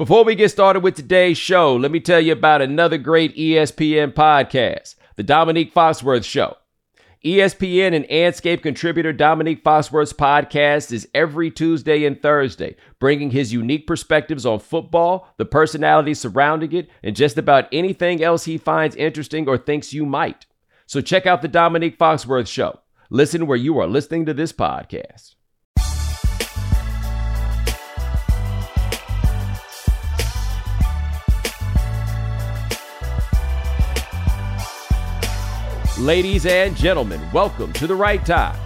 Before we get started with today's show, let me tell you about another great ESPN podcast, The Dominique Foxworth Show. ESPN and Andscape contributor Dominique Foxworth's podcast is every Tuesday and Thursday, bringing his unique perspectives on football, the personalities surrounding it, and just about anything else he finds interesting or thinks you might. So check out The Dominique Foxworth Show. Listen where you are listening to this podcast. Ladies and gentlemen, welcome to the right time.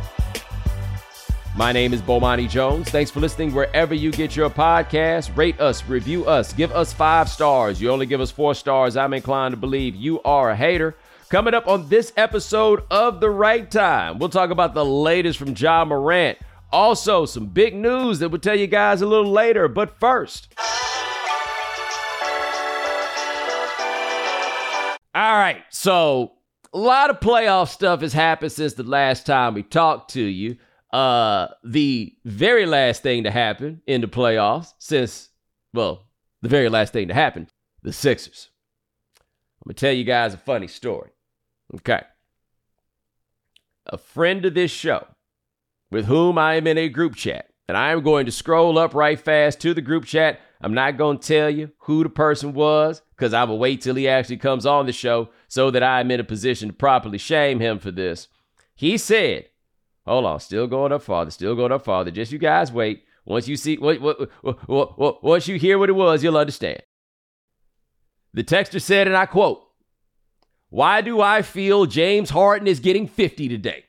My name is Bomani Jones. Thanks for listening wherever you get your podcast. Rate us, review us, give us five stars. You only give us four stars. I'm inclined to believe you are a hater. Coming up on this episode of The Right Time, we'll talk about the latest from Ja Morant. Also, some big news that we'll tell you guys a little later. But first, all right, so a lot of playoff stuff has happened since the last time we talked to you. Uh, the very last thing to happen in the playoffs since, well, the very last thing to happen, the Sixers. I'm gonna tell you guys a funny story. Okay. A friend of this show, with whom I am in a group chat, and I am going to scroll up right fast to the group chat. I'm not going to tell you who the person was because I will wait till he actually comes on the show so that I'm in a position to properly shame him for this. He said, Hold on, still going up farther, still going up farther. Just you guys wait. Once you see what, what, what, what, once you hear what it was, you'll understand. The texter said, and I quote, Why do I feel James Harden is getting 50 today?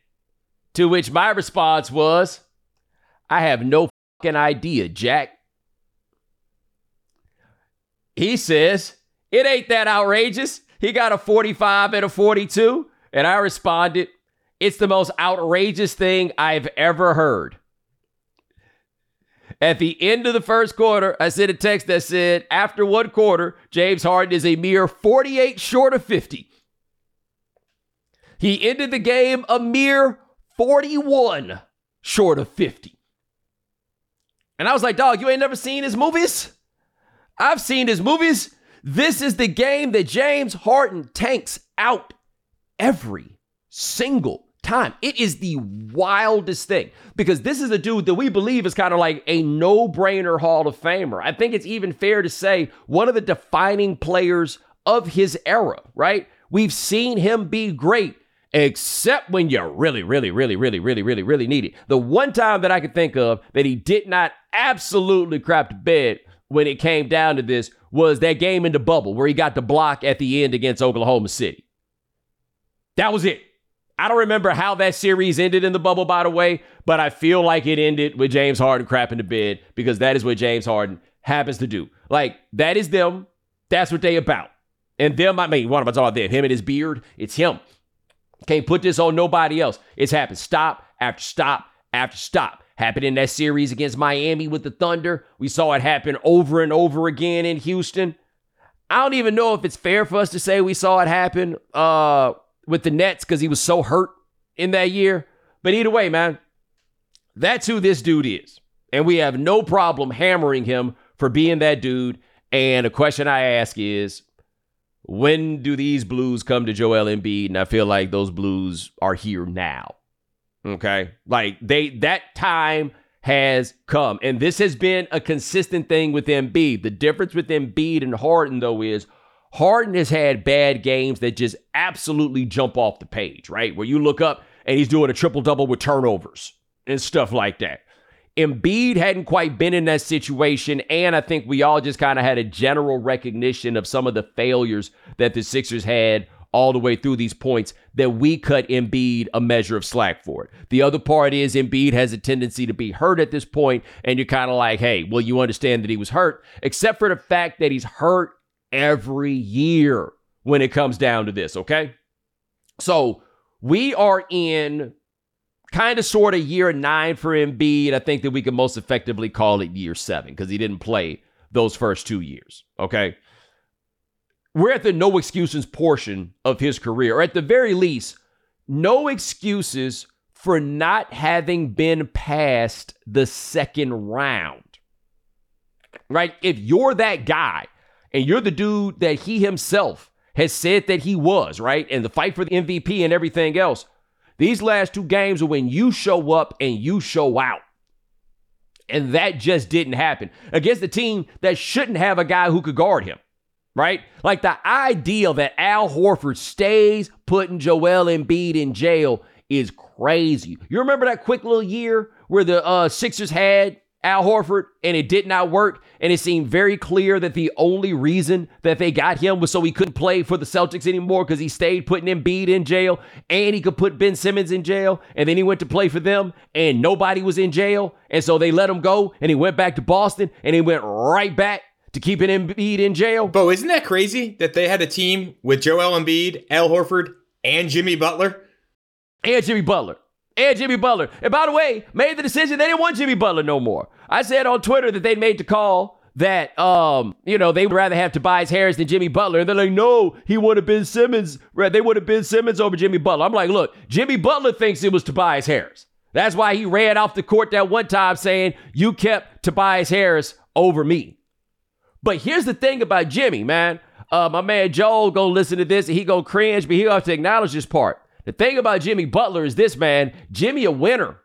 To which my response was, I have no fucking idea, Jack. He says, It ain't that outrageous. He got a 45 and a 42. And I responded, It's the most outrageous thing I've ever heard. At the end of the first quarter, I sent a text that said, After one quarter, James Harden is a mere 48 short of 50. He ended the game a mere 41 short of 50. And I was like, dog, you ain't never seen his movies? I've seen his movies. This is the game that James Harden tanks out every single time. It is the wildest thing because this is a dude that we believe is kind of like a no brainer Hall of Famer. I think it's even fair to say one of the defining players of his era, right? We've seen him be great except when you really, really, really, really, really, really, really need it. The one time that I could think of that he did not absolutely crap to bed when it came down to this was that game in the bubble where he got the block at the end against Oklahoma City. That was it. I don't remember how that series ended in the bubble, by the way, but I feel like it ended with James Harden crapping the bed because that is what James Harden happens to do. Like, that is them. That's what they about. And them, I mean, am I talking about them? Him and his beard, it's him. Can't put this on nobody else. It's happened stop after stop after stop. Happened in that series against Miami with the Thunder. We saw it happen over and over again in Houston. I don't even know if it's fair for us to say we saw it happen uh, with the Nets because he was so hurt in that year. But either way, man, that's who this dude is. And we have no problem hammering him for being that dude. And a question I ask is when do these blues come to Joel Embiid? And I feel like those blues are here now. Okay. Like they that time has come. And this has been a consistent thing with Embiid. The difference with Embiid and Harden, though, is Harden has had bad games that just absolutely jump off the page, right? Where you look up and he's doing a triple double with turnovers and stuff like that. Embiid hadn't quite been in that situation, and I think we all just kind of had a general recognition of some of the failures that the Sixers had all the way through these points that we cut Embiid a measure of slack for it. The other part is Embiid has a tendency to be hurt at this point, and you're kind of like, hey, well, you understand that he was hurt, except for the fact that he's hurt every year when it comes down to this, okay? So we are in kind of sort of year nine for Embiid. I think that we can most effectively call it year seven because he didn't play those first two years. Okay. We're at the no excuses portion of his career, or at the very least, no excuses for not having been past the second round. right? If you're that guy and you're the dude that he himself has said that he was, right? And the fight for the MVP and everything else, these last two games are when you show up and you show out. And that just didn't happen against a team that shouldn't have a guy who could guard him, right? Like the idea that Al Horford stays putting Joel Embiid in jail is crazy. You remember that quick little year where the uh, Sixers had Al Horford and it did not work. And it seemed very clear that the only reason that they got him was so he couldn't play for the Celtics anymore because he stayed putting Embiid in jail and he could put Ben Simmons in jail. And then he went to play for them and nobody was in jail. And so they let him go and he went back to Boston and he went right back to keeping Embiid in jail. Bo, isn't that crazy that they had a team with Joel Embiid, Al Horford, and Jimmy Butler? And Jimmy Butler and Jimmy Butler. And by the way, made the decision they didn't want Jimmy Butler no more. I said on Twitter that they made the call that um, you know, they would rather have Tobias Harris than Jimmy Butler. And they're like, no, he would have been Simmons. They would have been Simmons over Jimmy Butler. I'm like, look, Jimmy Butler thinks it was Tobias Harris. That's why he ran off the court that one time saying, You kept Tobias Harris over me. But here's the thing about Jimmy, man. Uh, my man Joel gonna listen to this and he gonna cringe, but he have to acknowledge this part. The thing about Jimmy Butler is this, man. Jimmy a winner.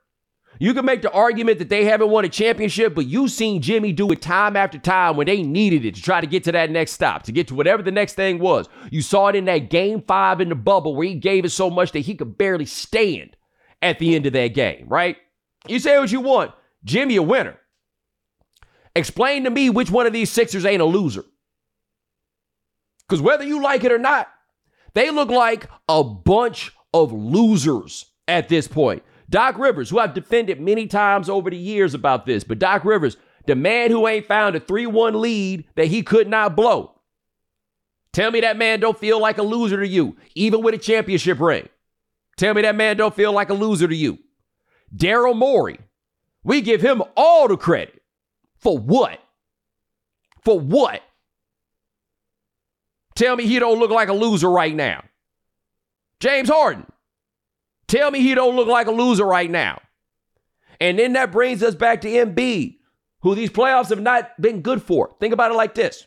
You can make the argument that they haven't won a championship, but you've seen Jimmy do it time after time when they needed it to try to get to that next stop, to get to whatever the next thing was. You saw it in that game five in the bubble where he gave it so much that he could barely stand at the end of that game, right? You say what you want. Jimmy a winner. Explain to me which one of these Sixers ain't a loser. Because whether you like it or not, they look like a bunch of losers at this point. Doc Rivers, who I've defended many times over the years about this, but Doc Rivers, the man who ain't found a 3 1 lead that he could not blow. Tell me that man don't feel like a loser to you, even with a championship ring. Tell me that man don't feel like a loser to you. Daryl Morey, we give him all the credit. For what? For what? Tell me he don't look like a loser right now. James Harden. Tell me he don't look like a loser right now. And then that brings us back to Embiid, who these playoffs have not been good for. Think about it like this.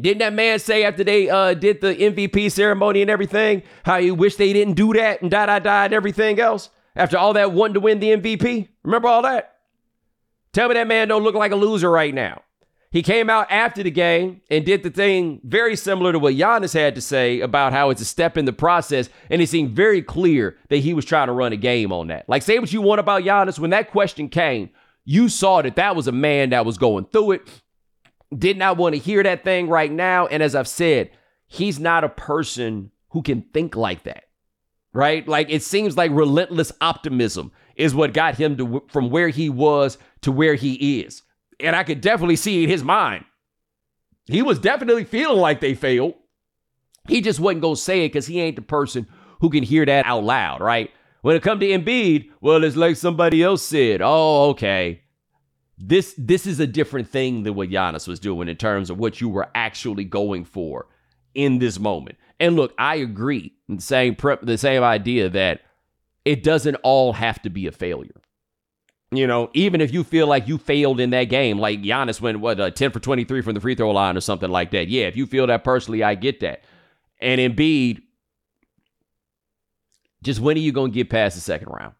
Didn't that man say after they uh, did the MVP ceremony and everything, how he wished they didn't do that and da da da and everything else? After all that wanting to win the MVP? Remember all that? Tell me that man don't look like a loser right now. He came out after the game and did the thing very similar to what Giannis had to say about how it's a step in the process. And it seemed very clear that he was trying to run a game on that. Like, say what you want about Giannis. When that question came, you saw that that was a man that was going through it. Did not want to hear that thing right now. And as I've said, he's not a person who can think like that, right? Like, it seems like relentless optimism is what got him to from where he was to where he is. And I could definitely see in his mind. He was definitely feeling like they failed. He just wasn't going to say it because he ain't the person who can hear that out loud, right? When it come to Embiid, well, it's like somebody else said. Oh, okay. This this is a different thing than what Giannis was doing in terms of what you were actually going for in this moment. And look, I agree. The same prep, the same idea that it doesn't all have to be a failure. You know, even if you feel like you failed in that game, like Giannis went, what, uh, 10 for 23 from the free throw line or something like that. Yeah, if you feel that personally, I get that. And Embiid, just when are you going to get past the second round?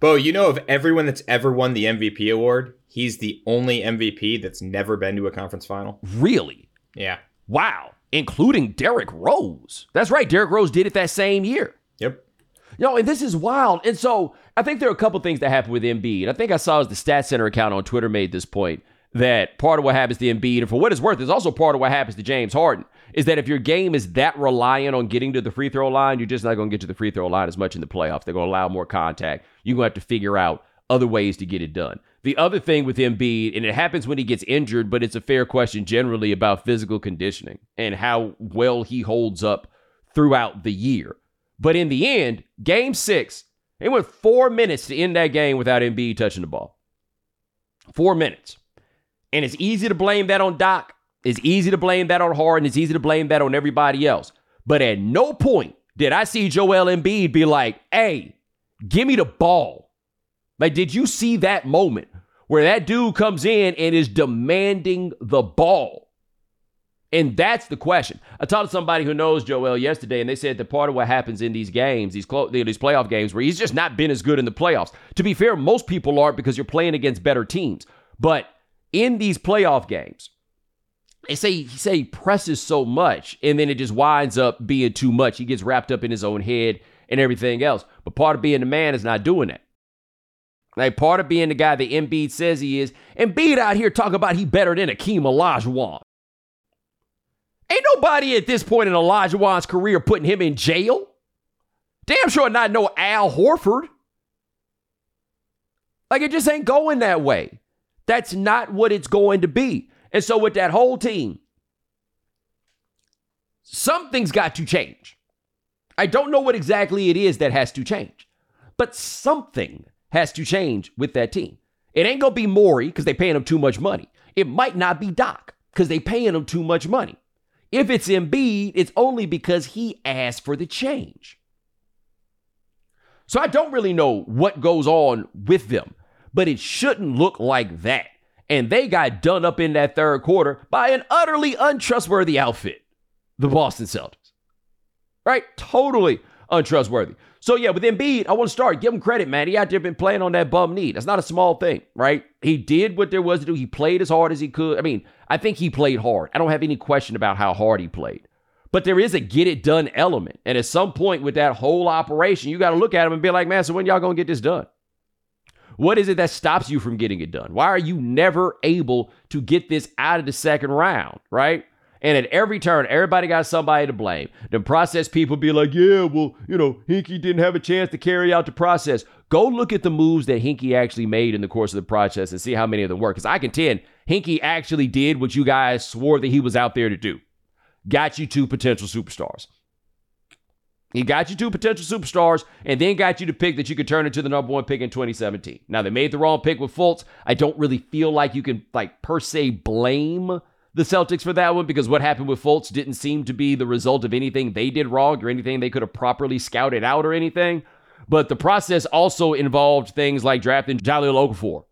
Bo, you know, of everyone that's ever won the MVP award, he's the only MVP that's never been to a conference final. Really? Yeah. Wow. Including Derrick Rose. That's right. Derrick Rose did it that same year. Yep. You know, and this is wild. And so I think there are a couple things that happen with Embiid. I think I saw as the Stat Center account on Twitter made this point that part of what happens to Embiid, and for what it's worth, is also part of what happens to James Harden, is that if your game is that reliant on getting to the free throw line, you're just not going to get to the free throw line as much in the playoffs. They're going to allow more contact. You're going to have to figure out other ways to get it done. The other thing with Embiid, and it happens when he gets injured, but it's a fair question generally about physical conditioning and how well he holds up throughout the year. But in the end, game six, it went four minutes to end that game without Embiid touching the ball. Four minutes. And it's easy to blame that on Doc. It's easy to blame that on Harden. It's easy to blame that on everybody else. But at no point did I see Joel Embiid be like, hey, give me the ball. Like, did you see that moment where that dude comes in and is demanding the ball. And that's the question. I talked to somebody who knows Joel yesterday, and they said that part of what happens in these games, these clo- these playoff games, where he's just not been as good in the playoffs. To be fair, most people aren't because you're playing against better teams. But in these playoff games, they say he say he presses so much, and then it just winds up being too much. He gets wrapped up in his own head and everything else. But part of being a man is not doing that. Like part of being the guy that Embiid says he is, Embiid out here talking about he better than Akeem Olajuwon. Ain't nobody at this point in Olajuwon's career putting him in jail. Damn sure not no Al Horford. Like it just ain't going that way. That's not what it's going to be. And so with that whole team, something's got to change. I don't know what exactly it is that has to change, but something has to change with that team. It ain't gonna be Morey because they paying him too much money. It might not be Doc because they paying him too much money. If it's Embiid, it's only because he asked for the change. So I don't really know what goes on with them, but it shouldn't look like that. And they got done up in that third quarter by an utterly untrustworthy outfit, the Boston Celtics. Right? Totally untrustworthy. So yeah, with Embiid, I want to start. Give him credit, man. He out there been playing on that bum knee. That's not a small thing, right? He did what there was to do. He played as hard as he could. I mean, I think he played hard. I don't have any question about how hard he played. But there is a get it done element. And at some point with that whole operation, you got to look at him and be like, man, so when y'all to get this done? What is it that stops you from getting it done? Why are you never able to get this out of the second round, right? And at every turn, everybody got somebody to blame. The process people be like, yeah, well, you know, Hinkie didn't have a chance to carry out the process. Go look at the moves that Hinkie actually made in the course of the process and see how many of them work. Because I contend Hinkie actually did what you guys swore that he was out there to do. Got you two potential superstars. He got you two potential superstars and then got you to pick that you could turn into the number one pick in 2017. Now they made the wrong pick with Fultz. I don't really feel like you can like per se blame the Celtics for that one because what happened with Fultz didn't seem to be the result of anything they did wrong or anything they could have properly scouted out or anything. But the process also involved things like drafting Jahlil Okafor.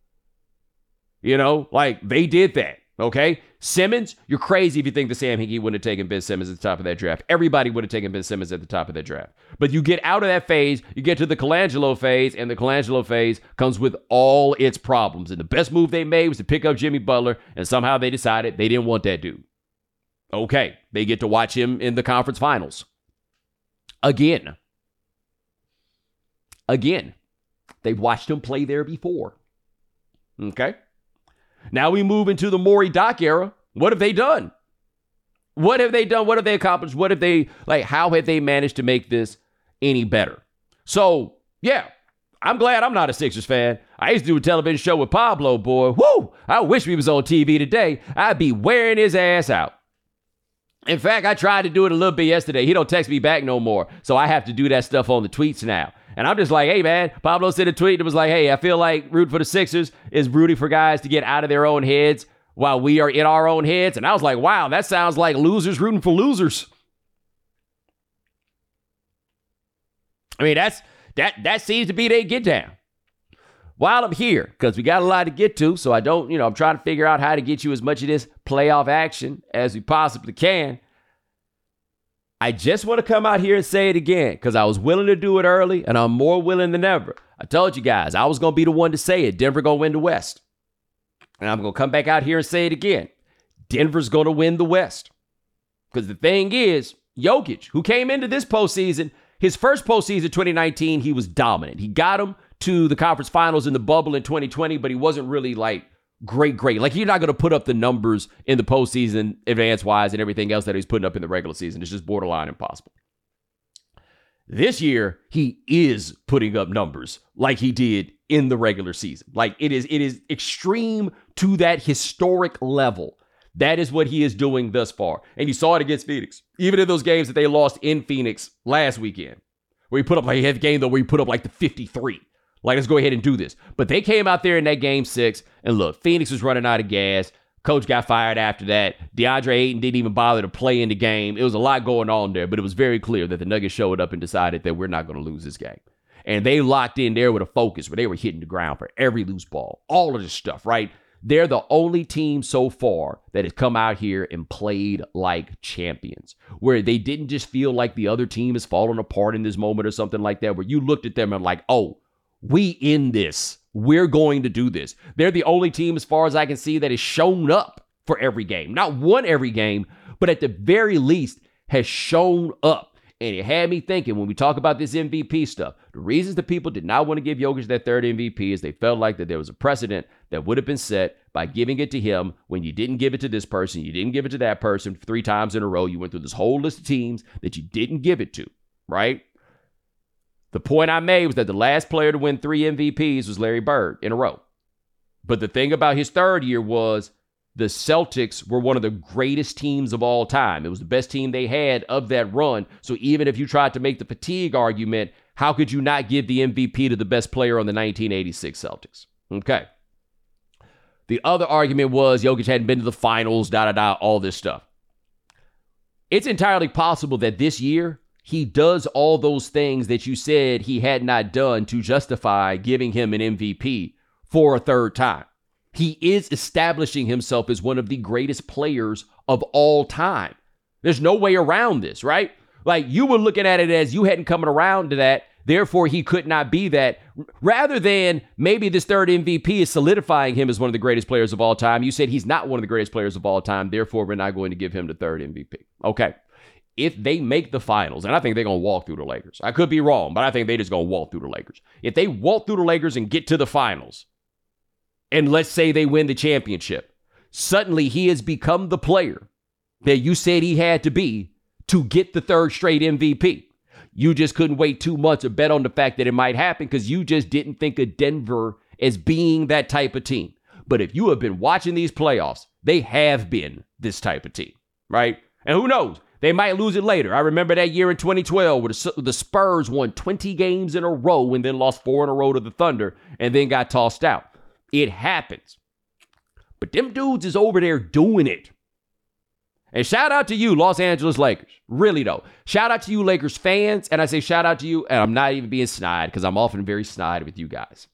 You know, like they did that. Okay. Simmons, you're crazy if you think the Sam Hinkie wouldn't have taken Ben Simmons at the top of that draft. Everybody would have taken Ben Simmons at the top of that draft. But you get out of that phase, you get to the Colangelo phase, and the Colangelo phase comes with all its problems. And the best move they made was to pick up Jimmy Butler, and somehow they decided they didn't want that dude. Okay, they get to watch him in the conference finals. Again. Again. They've watched him play there before. Okay. Now we move into the Morey Doc era. What have they done? What have they done? What have they accomplished? What have they, like, how have they managed to make this any better? So, yeah, I'm glad I'm not a Sixers fan. I used to do a television show with Pablo, boy. Woo! I wish we was on TV today. I'd be wearing his ass out. In fact, I tried to do it a little bit yesterday. He don't text me back no more. So I have to do that stuff on the tweets now. And I'm just like, hey, man, Pablo sent a tweet that was like, hey, I feel like rooting for the Sixers is rooting for guys to get out of their own heads while we are in our own heads. And I was like, wow, that sounds like losers rooting for losers. I mean, that's that that seems to be their get down. While I'm here, because we got a lot to get to, so I don't, you know, I'm trying to figure out how to get you as much of this playoff action as we possibly can. I just want to come out here and say it again because I was willing to do it early and I'm more willing than ever. I told you guys I was going to be the one to say it. Denver going to win the West. And I'm going to come back out here and say it again. Denver's going to win the West. Because the thing is, Jokic, who came into this postseason, his first postseason 2019, he was dominant. He got him to the conference finals in the bubble in 2020, but he wasn't really like great, great. Like you're not going to put up the numbers in the postseason, advance wise, and everything else that he's putting up in the regular season. It's just borderline impossible. This year, he is putting up numbers like he did in the regular season. Like it is, it is extreme to that historic level. That is what he is doing thus far. And you saw it against Phoenix. Even in those games that they lost in Phoenix last weekend, where he put up like he a game though where he put up like the 53. Like, let's go ahead and do this. But they came out there in that game six, and look, Phoenix was running out of gas. Coach got fired after that. DeAndre Ayton didn't even bother to play in the game. It was a lot going on there, but it was very clear that the Nuggets showed up and decided that we're not going to lose this game. and they locked in there with a focus where they were hitting the ground for every loose ball, all of this stuff, right? They're the only team so far that has come out here and played like champions, where they didn't just feel like the other team is falling apart in this moment or something like that, where you looked at them and like, oh, we in this. We're going to do this. They're the only team, as far as I can see, that has shown up for every game. Not won every game, but at the very least has shown up. And it had me thinking when we talk about this MVP stuff, the reasons the people did not want to give Jokic that third MVP is they felt like that there was a precedent that would have been set by giving it to him when you didn't give it to this person, you didn't give it to that person three times in a row. You went through this whole list of teams that you didn't give it to, right? The point I made was that the last player to win three MVPs was Larry Bird in a row. But the thing about his third year was the Celtics were one of the greatest teams of all time. It was the best team they had of that run. So even if you tried to make the fatigue argument, how could you not give the MVP to the best player on the 1986 Celtics? Okay. The other argument was Jokic hadn't been to the finals, da da da, all this stuff. It's entirely possible that this year he does all those things that you said he had not done to justify giving him an MVP for a third time. He is establishing himself as one of the greatest players of all time. There's no way around this, right? Like you were looking at it as you hadn't coming around to that, therefore he could not be that. Rather than maybe this third MVP is solidifying him as one of the greatest players of all time, you said he's not one of the greatest players of all time, therefore we're not going to give him the third MVP. Okay. If they make the finals, and I think they're going to walk through the Lakers. I could be wrong, but I think they just going to walk through the Lakers. If they walk through the Lakers and get to the finals, and let's say they win the championship, suddenly he has become the player that you said he had to be to get the third straight MVP. You just couldn't wait too much or bet on the fact that it might happen because you just didn't think of Denver as being that type of team. But if you have been watching these playoffs, they have been this type of team, right? And who knows? They might lose it later. I remember that year in 2012 where the, Spurs won 20 games in a row and then lost four in a row to the Thunder and then got tossed out. It happens. But them dudes is over there doing it. And shout out to you, Los Angeles Lakers. Really, though. Shout out to you, Lakers fans. And I say shout out to you, and I'm not even being snide because I'm often very snide with you guys.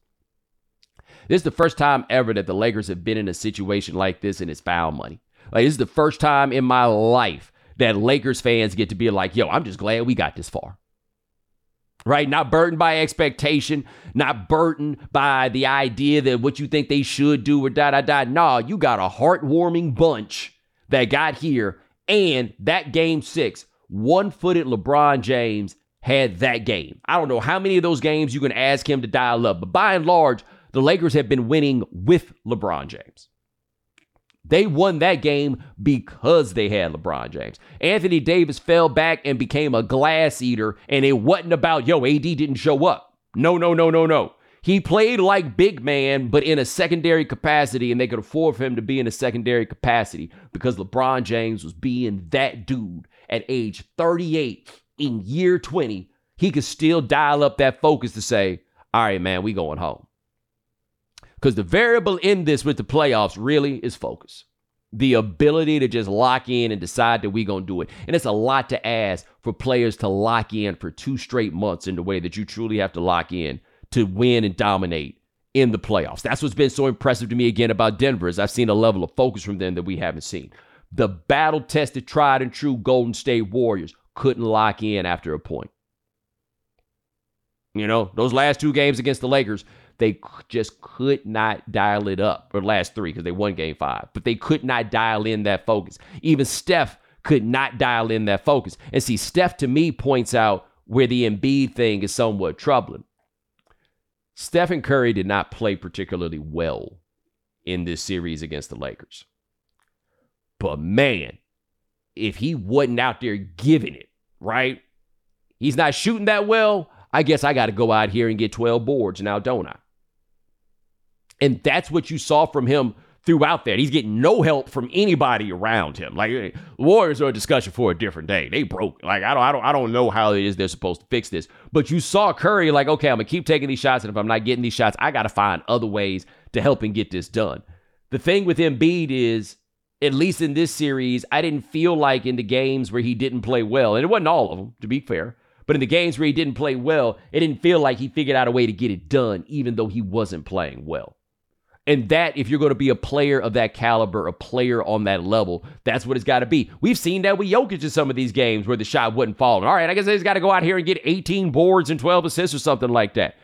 This is the first time ever that the Lakers have been in a situation like this and it's foul money. Like, this is the first time in my life that Lakers fans get to be like, yo, I'm just glad we got this far right? Not burdened by expectation, not burdened by the idea that what you think they should do or da da da. Nah, you got a heartwarming bunch that got here. And that game six, one footed LeBron James had that game. I don't know how many of those games you can ask him to dial up, but by and large, the Lakers have been winning with LeBron James. They won that game because they had LeBron James. Anthony Davis fell back and became a glass eater, and it wasn't about, yo, AD didn't show up. No, no, no, no, no. He played like big man, but in a secondary capacity, and they could afford for him to be in a secondary capacity because LeBron James was being that dude at age 38 in year 20. He could still dial up that focus to say, all right, man, we going home. Because the variable in this with the playoffs really is focus. The ability to just lock in and decide that we're going to do it. And it's a lot to ask for players to lock in for two straight months in the way that you truly have to lock in to win and dominate in the playoffs. That's what's been so impressive to me again about Denver is I've seen a level of focus from them that we haven't seen. The battle tested, tried and true Golden State Warriors couldn't lock in after a point. You know, those last two games against the Lakers, they just could not dial it up, or last three because they won game five, but they could not dial in that focus. Even Steph could not dial in that focus. And see, Steph to me points out where the Embiid thing is somewhat troubling. Stephen Curry did not play particularly well in this series against the Lakers. But man, if he wasn't out there giving it, right? He's not shooting that well. I guess I got to go out here and get 12 boards now, don't I? And that's what you saw from him throughout that. He's getting no help from anybody around him. Like Warriors are a discussion for a different day. They broke. Like I don't I don't I don't know how it is they're supposed to fix this. But you saw Curry like, okay, I'm gonna keep taking these shots, and if I'm not getting these shots, I gotta find other ways to help and get this done. The thing with Embiid is, at least in this series, I didn't feel like in the games where he didn't play well, and it wasn't all of them, to be fair. But in the games where he didn't play well, it didn't feel like he figured out a way to get it done, even though he wasn't playing well. And that, if you're going to be a player of that caliber, a player on that level, that's what it's got to be. We've seen that with Jokic in some of these games where the shot wasn't falling. All right, I guess he's got to go out here and get 18 boards and 12 assists or something like that.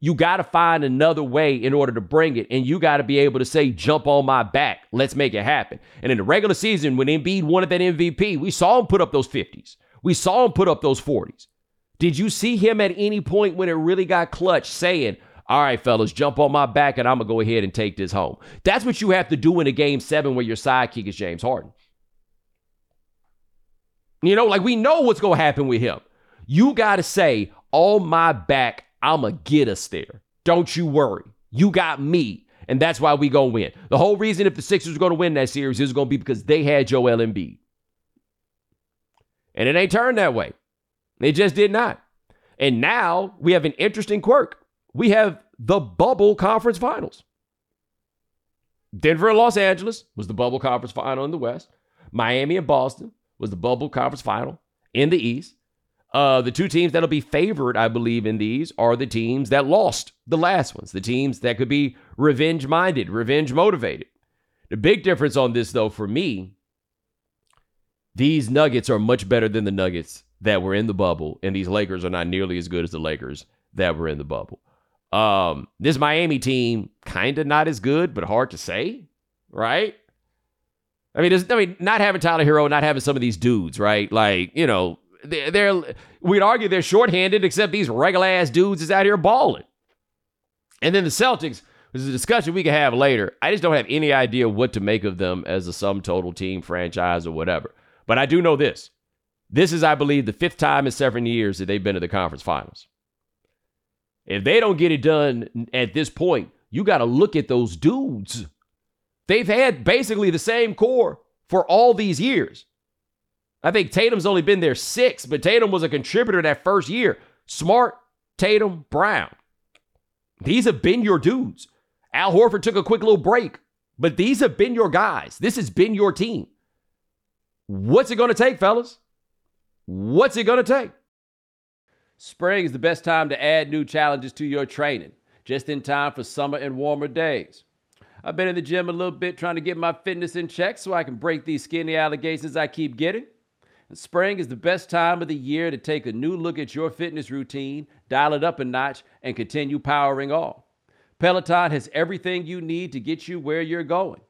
You got to find another way in order to bring it. And you got to be able to say, jump on my back. Let's make it happen. And in the regular season, when Embiid wanted that MVP, we saw him put up those 50s. We saw him put up those 40s. Did you see him at any point when it really got clutch saying, all right, fellas, jump on my back and I'm going to go ahead and take this home? That's what you have to do in a game seven where your sidekick is James Harden. You know, like we know what's going to happen with him. You got to say, on my back, I'm going to get us there. Don't you worry. You got me. And that's why we going to win. The whole reason if the Sixers are going to win that series is going to be because they had Joel Embiid. And it ain't turned that way. It just did not. And now we have an interesting quirk. We have the bubble conference finals. Denver and Los Angeles was the bubble conference final in the West. Miami and Boston was the bubble conference final in the East. Uh, the two teams that'll be favored, I believe, in these are the teams that lost the last ones, the teams that could be revenge minded, revenge motivated. The big difference on this, though, for me, these Nuggets are much better than the Nuggets that were in the bubble, and these Lakers are not nearly as good as the Lakers that were in the bubble. Um, this Miami team kind of not as good, but hard to say, right? I mean, I mean, not having Tyler Herro, not having some of these dudes, right? Like, you know, they're, they're we'd argue they're shorthanded, except these regular ass dudes is out here balling. And then the Celtics, which is a discussion we can have later. I just don't have any idea what to make of them as a sum total team franchise or whatever. But I do know this. This is, I believe, the fifth time in seven years that they've been to the conference finals. If they don't get it done at this point, you got to look at those dudes. They've had basically the same core for all these years. I think Tatum's only been there six, but Tatum was a contributor that first year. Smart, Tatum, Brown. These have been your dudes. Al Horford took a quick little break, but these have been your guys. This has been your team. What's it going to take, fellas? What's it going to take? Spring is the best time to add new challenges to your training, just in time for summer and warmer days. I've been in the gym a little bit trying to get my fitness in check so I can break these skinny allegations I keep getting. Spring is the best time of the year to take a new look at your fitness routine, dial it up a notch, and continue powering on. Peloton has everything you need to get you where you're going.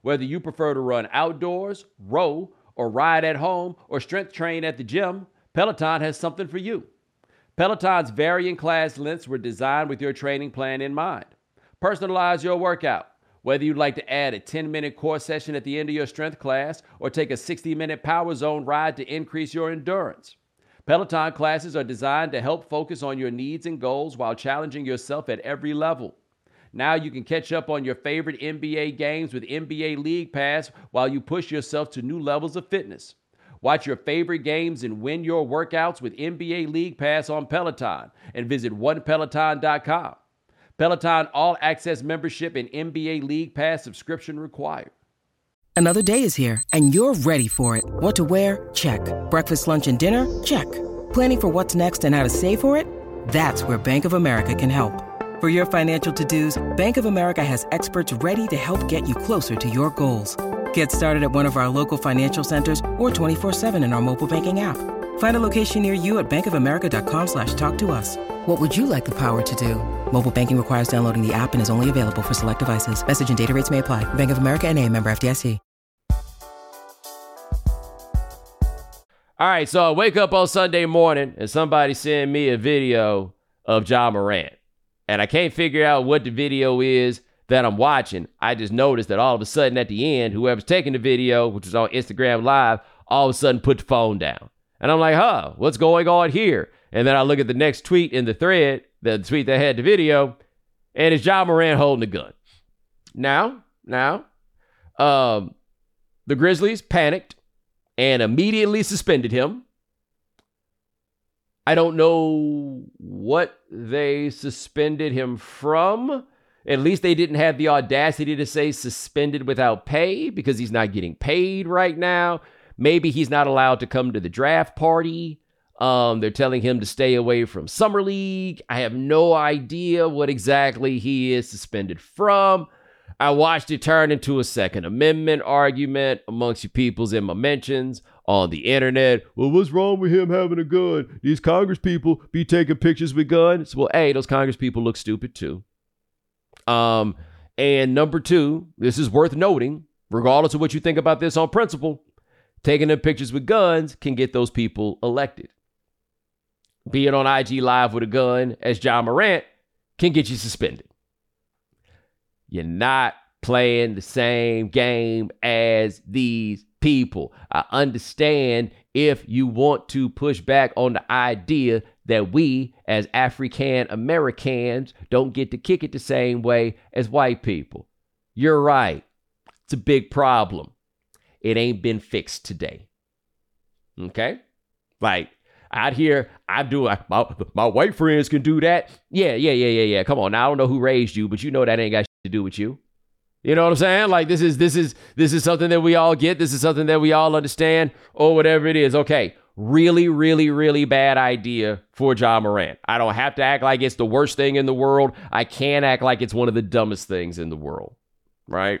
Whether you prefer to run outdoors, row, or ride at home, or strength train at the gym, Peloton has something for you. Peloton's varying class lengths were designed with your training plan in mind. Personalize your workout whether you'd like to add a 10 minute core session at the end of your strength class or take a 60 minute power zone ride to increase your endurance. Peloton classes are designed to help focus on your needs and goals while challenging yourself at every level. Now you can catch up on your favorite NBA games with NBA League Pass while you push yourself to new levels of fitness. Watch your favorite games and win your workouts with NBA League Pass on Peloton and visit onepeloton.com. Peloton All Access membership and NBA League Pass subscription required. Another day is here, and you're ready for it. What to wear? Check. Breakfast, lunch, and dinner? Check. Planning for what's next and how to save for it? That's where Bank of America can help. For your financial to dos, Bank of America has experts ready to help get you closer to your goals. Get started at one of our local financial centers or 24-7 in our mobile banking app. Find a location near you at bankofamerica.com slash talk to us. What would you like the power to do? Mobile banking requires downloading the app and is only available for select devices. Message and data rates may apply. Bank of America and a member FDIC. All right, so I wake up on Sunday morning and somebody send me a video of Ja Morant. And I can't figure out what the video is that I'm watching. I just noticed that all of a sudden at the end, whoever's taking the video, which was on Instagram Live, all of a sudden put the phone down. And I'm like, huh, what's going on here? And then I look at the next tweet in the thread, the tweet that had the video, and it's Ja Morant holding a gun. Now, now, um, the Grizzlies panicked and immediately suspended him. I don't know what they suspended him from. At least they didn't have the audacity to say suspended without pay because he's not getting paid right now. Maybe he's not allowed to come to the draft party. Um, they're telling him to stay away from Summer League. I have no idea what exactly he is suspended from. I watched it turn into a Second Amendment argument amongst you peoples in my mentions on the internet. Well, what's wrong with him having a gun? These Congress people be taking pictures with guns. Well, hey, those Congress people look stupid too. Um, and number two, this is worth noting, regardless of what you think about this on principle, taking them pictures with guns can get those people elected. Being on IG Live with a gun, as Ja Morant, can get you suspended. You're not playing the same game as these people. I understand if you want to push back on the idea that we, as African Americans, don't get to kick it the same way as white people. You're right. It's a big problem. It ain't been fixed today. Okay? Like, out here, I do my, my white friends can do that. Yeah, yeah, yeah, yeah, yeah. Come on. Now I don't know who raised you, but you know that ain't got to do with you. You know what I'm saying? Like this is this is this is something that we all get. This is something that we all understand, or whatever it is. Okay, really, really, really bad idea for Ja Morant. I don't have to act like it's the worst thing in the world. I can act like it's one of the dumbest things in the world. Right?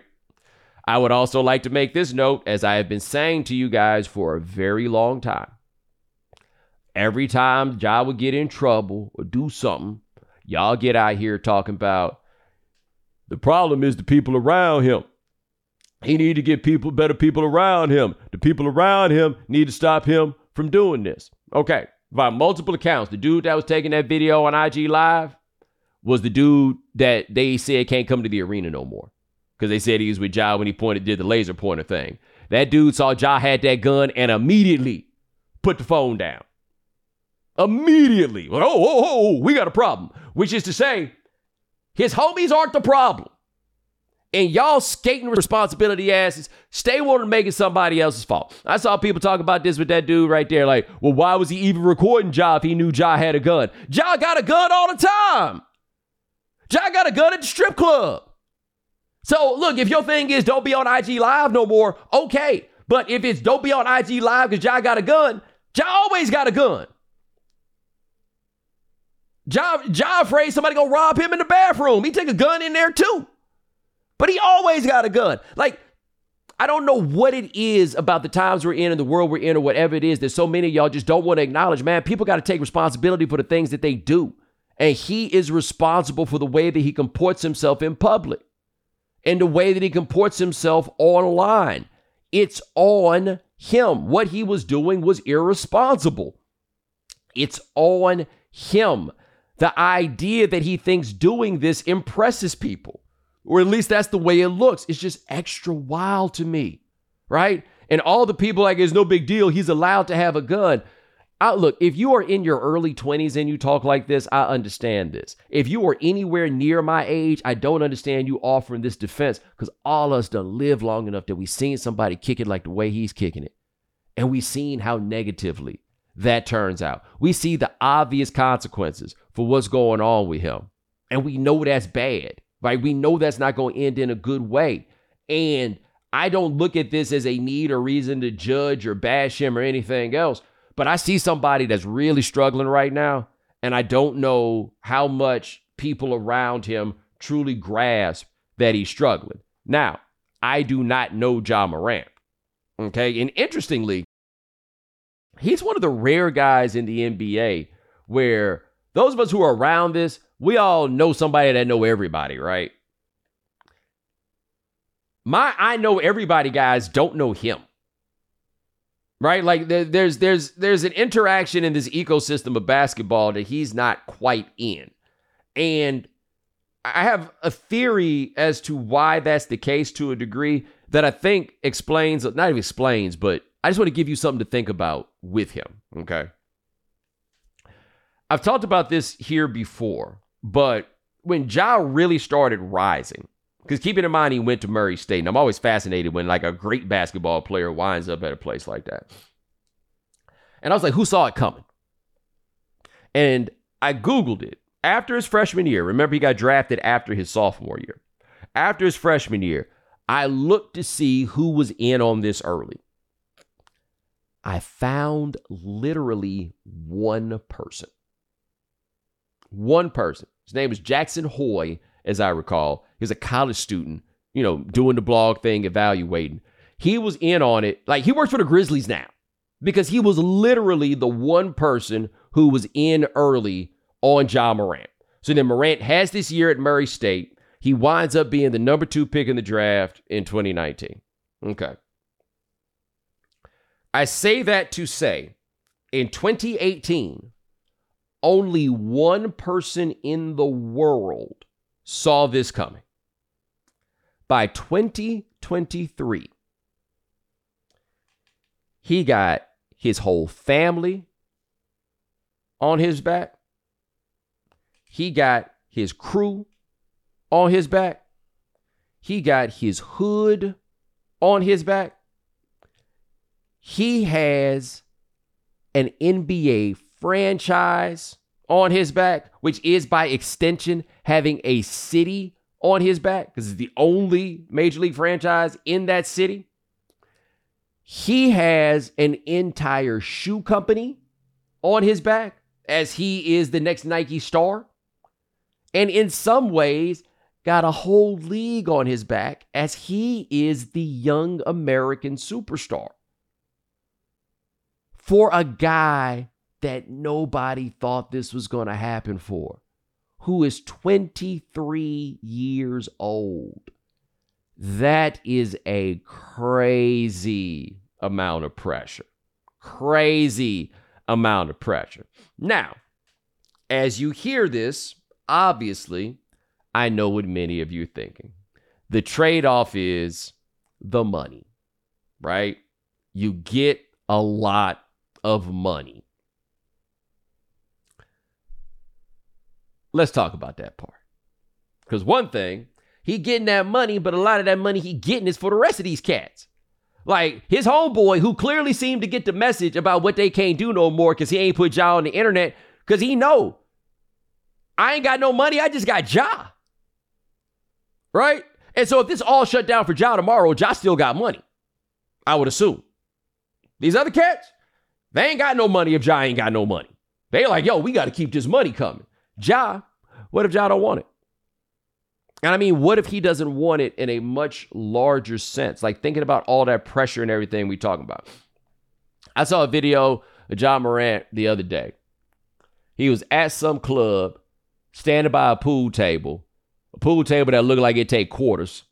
I would also like to make this note, as I have been saying to you guys for a very long time. Every time Ja would get in trouble or do something, y'all get out here talking about the problem is the people around him. He need to get people, better people around him. The people around him need to stop him from doing this. Okay, by multiple accounts, the dude that was taking that video on IG Live was the dude that they said can't come to the arena no more because they said he was with Ja when he pointed, did the laser pointer thing. That dude saw Ja had that gun and immediately put the phone down. Immediately, oh, oh, oh, oh, we got a problem. Which is to say, his homies aren't the problem. And y'all skating responsibility asses stay wanting to make it somebody else's fault. I saw people talk about this with that dude right there. Like, well, why was he even recording Ja if he knew Ja had a gun? Ja got a gun all the time. Ja got a gun at the strip club. So look, if your thing is don't be on IG Live no more, okay. But if it's don't be on IG Live because Ja got a gun, Ja always got a gun. Ja, ja afraid somebody gonna rob him in the bathroom. He take a gun in there too. But he always got a gun. Like, I don't know what it is about the times we're in and the world we're in or whatever it is that so many of y'all just don't want to acknowledge. Man, people got to take responsibility for the things that they do. And he is responsible for the way that he comports himself in public and the way that he comports himself online. It's on him. What he was doing was irresponsible. It's on him the idea that he thinks doing this impresses people, or at least that's the way it looks. It's just extra wild to me, right? And all the people like it's no big deal. He's allowed to have a gun. I, look, if you are in your early 20s and you talk like this, I understand this. If you are anywhere near my age, I don't understand you offering this defense because all of us done live long enough that we seen somebody kick it like the way he's kicking it. And we seen how negatively that turns out. We see the obvious consequences for what's going on with him. And we know that's bad, right? We know that's not going to end in a good way. And I don't look at this as a need or reason to judge or bash him or anything else. But I see somebody that's really struggling right now. And I don't know how much people around him truly grasp that he's struggling. Now, I do not know Ja Morant. Okay. And interestingly, he's one of the rare guys in the NBA where those of us who are around this, we all know somebody that know everybody, right? My I know everybody guys don't know him. Right? Like there, there's there's there's an interaction in this ecosystem of basketball that he's not quite in. And I have a theory as to why that's the case to a degree that I think explains, not even explains, but I just want to give you something to think about with him. Okay. I've talked about this here before, but when Ja really started rising, because keeping in mind he went to Murray State, and I'm always fascinated when like a great basketball player winds up at a place like that. And I was like, who saw it coming? And I Googled it after his freshman year. Remember, he got drafted after his sophomore year. After his freshman year, I looked to see who was in on this early. I found literally one person. One person. His name was Jackson Hoy, as I recall. He was a college student, you know, doing the blog thing, evaluating. He was in on it. Like he works for the Grizzlies now because he was literally the one person who was in early on Ja Morant. So then Morant has this year at Murray State. He winds up being the number two pick in the draft in 2019. Okay. I say that to say in 2018, only one person in the world saw this coming. By 2023, he got his whole family on his back. He got his crew on his back. He got his hood on his back. He has an NBA franchise on his back, which is by extension having a city on his back because it's the only major league franchise in that city. He has an entire shoe company on his back as he is the next Nike star. And in some ways, got a whole league on his back as he is the young American superstar. For a guy that nobody thought this was going to happen for, who is 23 years old. That is a crazy amount of pressure. Crazy amount of pressure. Now, as you hear this, obviously, I know what many of you are thinking. The trade off is the money, right? You get a lot of money. Let's talk about that part. Because one thing, he getting that money, but a lot of that money he getting is for the rest of these cats. Like his homeboy, who clearly seemed to get the message about what they can't do no more because he ain't put Ja on the internet, because he know I ain't got no money, I just got Ja. Right? And so if this all shut down for Ja tomorrow, Ja still got money. I would assume. These other cats, they ain't got no money if Ja ain't got no money. They like, yo, we got to keep this money coming. Ja, what if Ja don't want it? And I mean, what if he doesn't want it in a much larger sense? Like thinking about all that pressure and everything we talking about. I saw a video of Ja Morant the other day. He was at some club, standing by a pool table, a pool table that looked like it take quarters,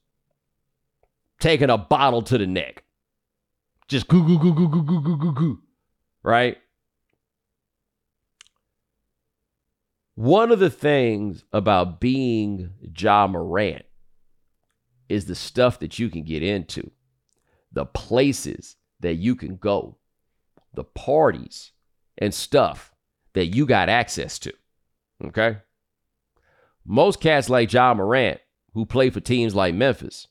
taking a bottle to the neck. Just goo goo goo goo goo goo goo goo goo. Right? One of the things about being Ja Morant is the stuff that you can get into, the places that you can go, the parties and stuff that you got access to. Okay? Most cats like Ja Morant, who play for teams like Memphis,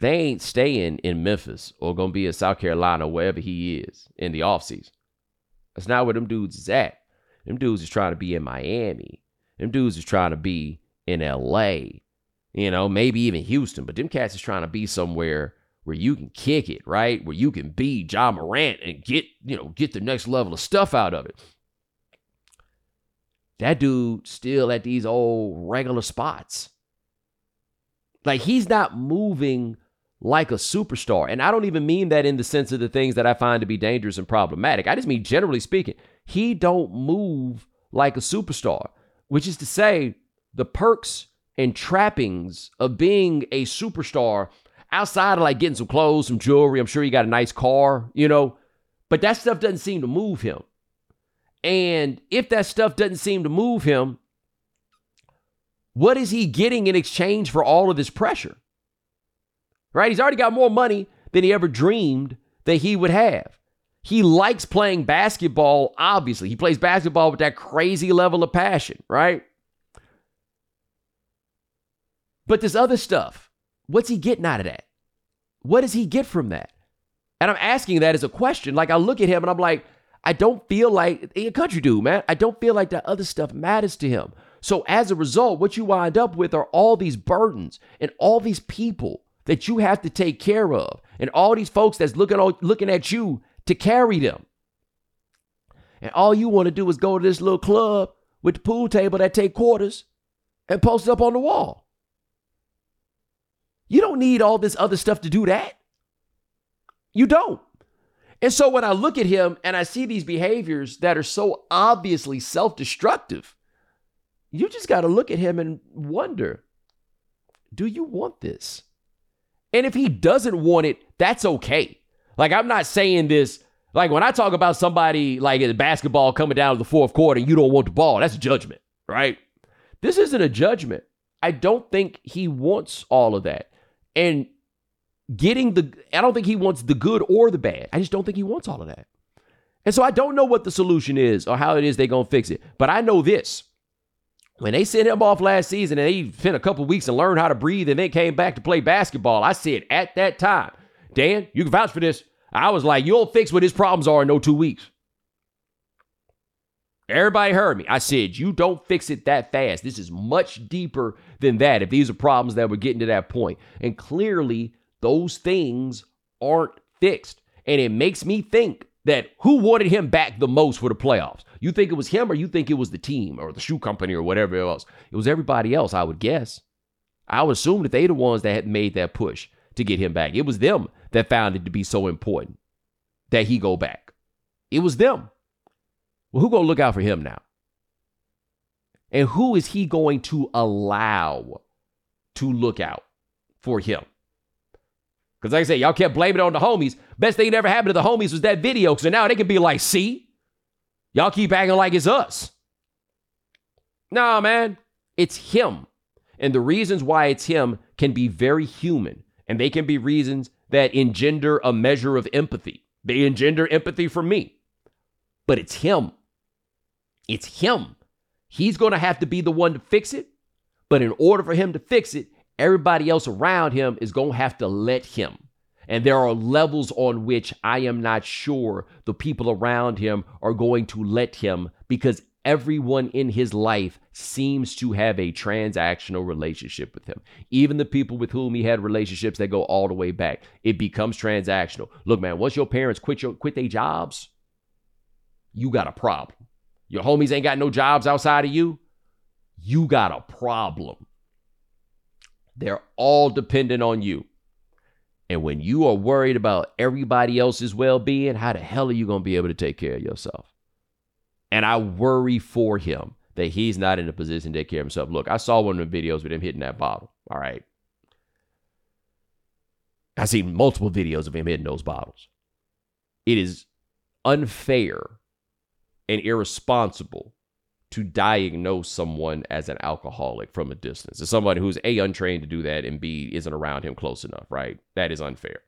they ain't staying in Memphis or gonna be in South Carolina, wherever he is in the offseason. That's not where them dudes is at. Them dudes is trying to be in Miami. Them dudes is trying to be in LA. You know, maybe even Houston. But them cats is trying to be somewhere where you can kick it, right? Where you can be Ja Morant and get, you know, get the next level of stuff out of it. That dude still at these old regular spots. Like he's not moving like a superstar. And I don't even mean that in the sense of the things that I find to be dangerous and problematic. I just mean generally speaking he don't move like a superstar, which is to say, the perks and trappings of being a superstar outside of like getting some clothes, some jewelry. I'm sure he got a nice car, you know, but that stuff doesn't seem to move him. And if that stuff doesn't seem to move him, what is he getting in exchange for all of this pressure? Right? He's already got more money than he ever dreamed that he would have. He likes playing basketball, obviously. He plays basketball with that crazy level of passion, right? But this other stuff, what's he getting out of that? What does he get from that? And I'm asking that as a question. Like I look at him and I'm like, I don't feel like a country dude, man. I don't feel like that other stuff matters to him. So as a result, what you wind up with are all these burdens and all these people that you have to take care of, and all these folks that's looking looking at you to carry them. And all you want to do is go to this little club with the pool table that take quarters and post it up on the wall. You don't need all this other stuff to do that. You don't. And so when I look at him and I see these behaviors that are so obviously self destructive, you just got to look at him and wonder do you want this? And if he doesn't want it, that's okay. Like, I'm not saying this, like, when I talk about somebody like in basketball coming down to the fourth quarter and you don't want the ball, that's judgment, right? This isn't a judgment. I don't think he wants all of that. And getting the, I don't think he wants the good or the bad. I just don't think he wants all of that. And so I don't know what the solution is or how it is they're going to fix it. But I know this when they sent him off last season and he spent a couple weeks and learned how to breathe and then came back to play basketball, I said at that time, Dan, you can vouch for this. I was like, you'll fix what his problems are in no two weeks. Everybody heard me. I said, you don't fix it that fast. This is much deeper than that if these are problems that were getting to that point. And clearly, those things aren't fixed. And it makes me think that who wanted him back the most for the playoffs? You think it was him or you think it was the team or the shoe company or whatever else? It was everybody else, I would guess. I would assume that they the ones that had made that push to get him back. It was them that found it to be so important that he go back. It was them. Well, who gonna look out for him now? And who is he going to allow to look out for him? Because like I said, y'all kept blaming it on the homies. Best thing that ever happened to the homies was that video. So now they can be like, see, y'all keep acting like it's us. Nah, man, it's him. And the reasons why it's him can be very human. And they can be reasons that engender a measure of empathy. They engender empathy for me. But it's him. It's him. He's going to have to be the one to fix it. But in order for him to fix it, everybody else around him is going to have to let him. And there are levels on which I am not sure the people around him are going to let him because everyone in his life seems to have a transactional relationship with him. Even the people with whom he had relationships that go all the way back, it becomes transactional. Look, man, once your parents quit your quit their jobs, you got a problem. Your homies ain't got no jobs outside of you, you got a problem. They're all dependent on you. And when you are worried about everybody else's well being, how the hell are you going to be able to take care of yourself? And I worry for him that he's not in a position to take care of himself. Look, I saw one of the videos with him hitting that bottle. All right. I've seen multiple videos of him hitting those bottles. It is unfair and irresponsible to diagnose someone as an alcoholic from a distance. Somebody who's A, untrained to do that, and B, isn't around him close enough, right? That is unfair.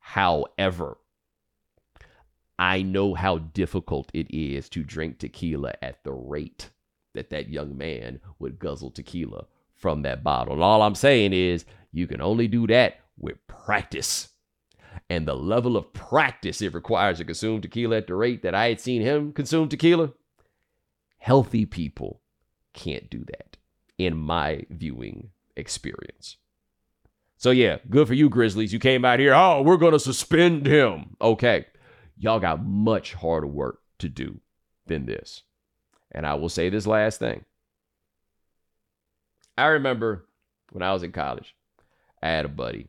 However, I know how difficult it is to drink tequila at the rate that that young man would guzzle tequila from that bottle. And all I'm saying is you can only do that with practice. And the level of practice it requires to consume tequila at the rate that I had seen him consume tequila, Healthy people can't do that, in my viewing experience. So, yeah, good for you, Grizzlies. You came out here, oh, we're going to suspend him. Okay. Y'all got much harder work to do than this. And I will say this last thing. I remember when I was in college, I had a buddy,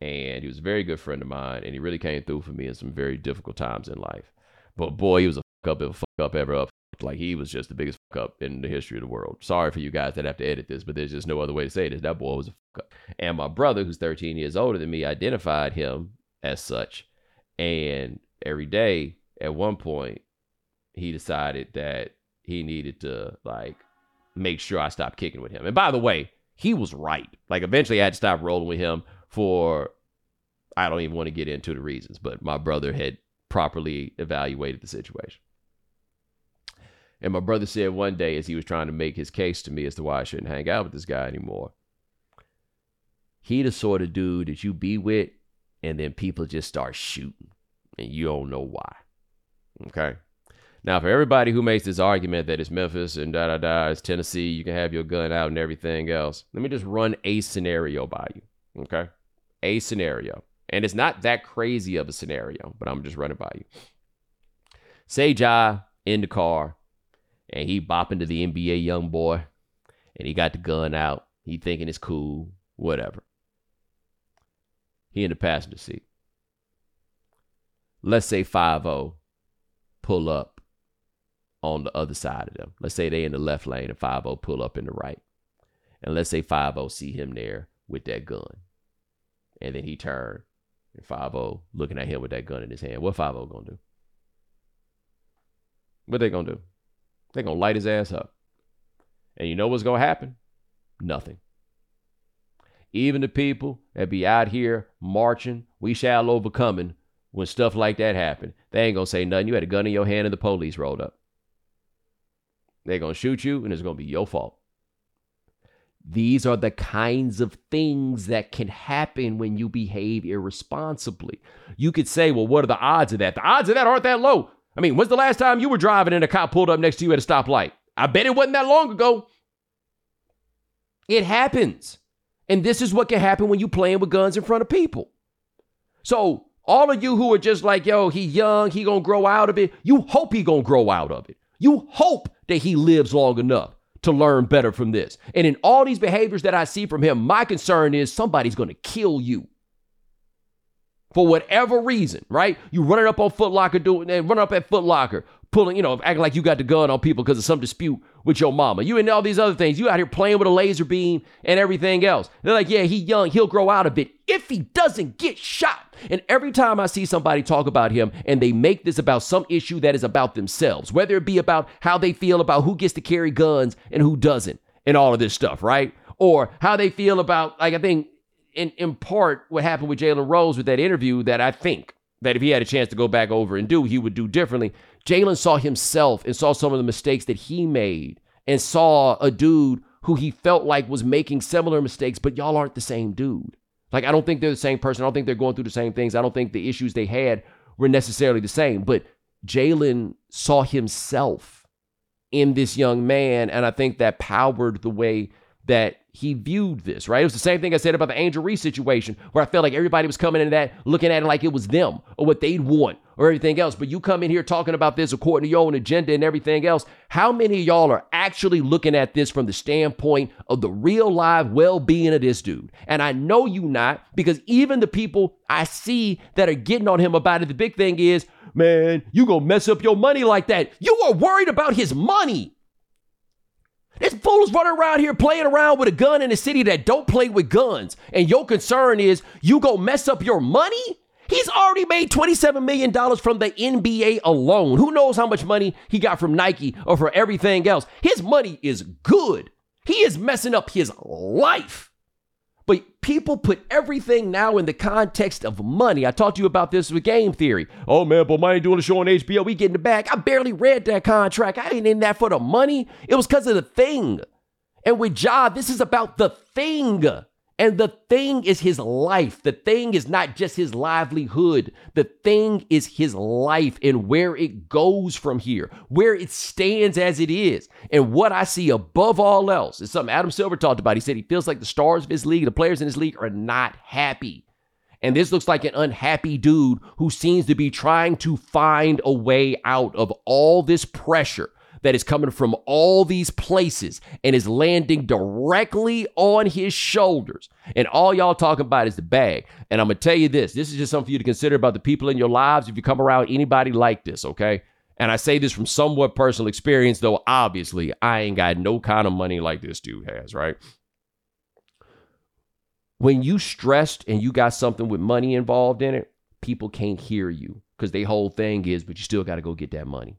and he was a very good friend of mine, and he really came through for me in some very difficult times in life. But boy, he was a fuck up, a fuck up ever up like he was just the biggest fuck up in the history of the world. Sorry for you guys that have to edit this, but there's just no other way to say this. That boy was a fuck up. And my brother, who's 13 years older than me, identified him as such. And every day, at one point, he decided that he needed to like make sure I stopped kicking with him. And by the way, he was right. Like eventually I had to stop rolling with him for I don't even want to get into the reasons, but my brother had properly evaluated the situation. And my brother said one day, as he was trying to make his case to me as to why I shouldn't hang out with this guy anymore, he the sort of dude that you be with, and then people just start shooting, and you don't know why. Okay. Now, for everybody who makes this argument that it's Memphis and da da da, it's Tennessee, you can have your gun out and everything else, let me just run a scenario by you. Okay. A scenario. And it's not that crazy of a scenario, but I'm just running by you. Say Ja in the car and he bopping to the NBA YoungBoy and he got the gun out. He thinking it's cool, whatever. He in the passenger seat. Let's say 5 pull up on the other side of them. Let's say they in the left lane and 5 pull up in the right. And let's say 5 see him there with that gun. And then he turn and 5 looking at him with that gun in his hand. What 5 gonna do? What they gonna do? They gonna light his ass up. And you know what's gonna happen? Nothing. Even the people that be out here marching, we shall overcoming, when stuff like that happened, they ain't gonna say nothing. You had a gun in your hand and the police rolled up. They're gonna shoot you and it's gonna be your fault. These are the kinds of things that can happen when you behave irresponsibly. You could say, well, what are the odds of that? The odds of that aren't that low. I mean, when's the last time you were driving and a cop pulled up next to you at a stoplight? I bet it wasn't that long ago. It happens. And this is what can happen when you playing with guns in front of people. So all of you who are just like, yo, he young, he gonna grow out of it. You hope he gonna grow out of it. You hope that he lives long enough to learn better from this. And in all these behaviors that I see from him, my concern is somebody's gonna kill you. For whatever reason, right? You running up on Foot Locker doing eh, and running up at Foot Locker, pulling, you know, acting like you got the gun on people because of some dispute with your mama. You and all these other things. You out here playing with a laser beam and everything else. They're like, yeah, he young, he'll grow out of it if he doesn't get shot. And every time I see somebody talk about him and they make this about some issue that is about themselves, whether it be about how they feel about who gets to carry guns and who doesn't, and all of this stuff, right? Or how they feel about, like, I think in, in part what happened with Jalen Rose with that interview that I think that if he had a chance to go back over and do, he would do differently. Jalen saw himself and saw some of the mistakes that he made and saw a dude who he felt like was making similar mistakes, but y'all aren't the same dude. Like, I don't think they're the same person. I don't think they're going through the same things. I don't think the issues they had were necessarily the same. But Jalen saw himself in this young man. And I think that powered the way that he viewed this, right? It was the same thing I said about the Angel Reese situation, where I felt like everybody was coming into that looking at it like it was them or what they'd want or everything else. But you come in here talking about this according to your own agenda and everything else. How many of y'all are actually looking at this from the standpoint of the real live well being of this dude? And I know you not because even the people I see that are getting on him about it, the big thing is, man, you gonna mess up your money like that. You are worried about his money. This fool's running around here playing around with a gun in a city that don't play with guns. And your concern is you go mess up your money? He's already made $27 million from the NBA alone. Who knows how much money he got from Nike or for everything else? His money is good. He is messing up his life. But people put everything now in the context of money. I talked to you about this with game theory. Oh man, but money doing a show on HBO, we getting it back. I barely read that contract. I ain't in that for the money. It was because of the thing. And with Ja, this is about the thing. And the thing is his life. The thing is not just his livelihood. The thing is his life and where it goes from here, where it stands as it is. And what I see above all else is something Adam Silver talked about. He said he feels like the stars of his league, the players in his league are not happy. And this looks like an unhappy dude who seems to be trying to find a way out of all this pressure that is coming from all these places and is landing directly on his shoulders. And all y'all talking about is the bag. And I'm going to tell you this this is just something for you to consider about the people in your lives if you come around anybody like this, okay? And I say this from somewhat personal experience, though obviously I ain't got no kind of money like this dude has, right? When you stressed and you got something with money involved in it, people can't hear you because their whole thing is, but you still got to go get that money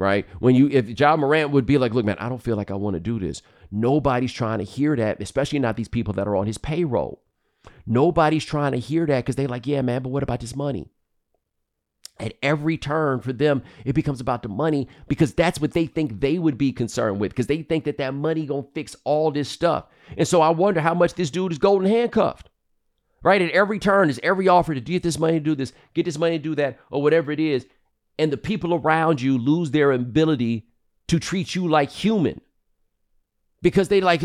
right? When you, if Ja Morant would be like, look, man, I don't feel like I want to do this. Nobody's trying to hear that, especially not these people that are on his payroll. Nobody's trying to hear that because they're like, yeah, man, but what about this money? At every turn for them, it becomes about the money because that's what they think they would be concerned with because they think that that money gonna fix all this stuff. And so I wonder how much this dude is golden handcuffed, right? At every turn, is every offer to get this money to do this, get this money to do that, or whatever it is and the people around you lose their ability to treat you like human because they like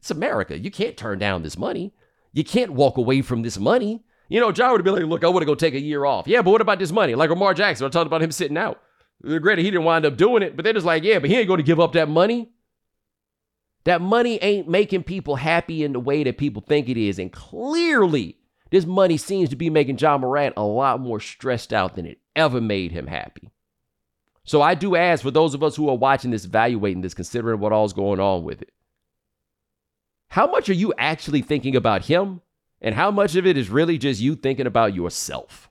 it's America. You can't turn down this money. You can't walk away from this money. You know, Ja would be like, look, I want to go take a year off. Yeah, but what about this money? Like Lamar Jackson, I talked about him sitting out. Uh, granted, he didn't wind up doing it, but they're just like, yeah, but he ain't going to give up that money. That money ain't making people happy in the way that people think it is. And clearly, this money seems to be making Ja Morant a lot more stressed out than it ever made him happy. So I do ask for those of us who are watching this, evaluating this, considering what all's going on with it. How much are you actually thinking about him? And how much of it is really just you thinking about yourself?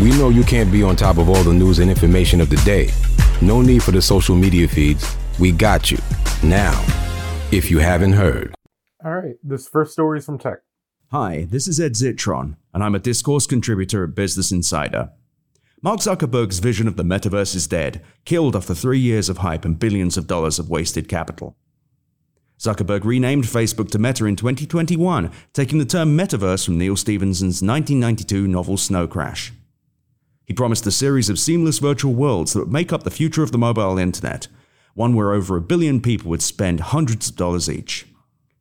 We know you can't be on top of all the news and information of the day. No need for the social media feeds. We got you. Now, if you haven't heard. All right, this first story is from Tech. Hi, this is Ed Zitron, and I'm a discourse contributor at Business Insider. Mark Zuckerberg's vision of the metaverse is dead, killed after three years of hype and billions of dollars of wasted capital. Zuckerberg renamed Facebook to Meta in 2021, taking the term metaverse from Neal Stephenson's 1992 novel Snow Crash. He promised a series of seamless virtual worlds that would make up the future of the mobile internet, one where over a billion people would spend hundreds of dollars each.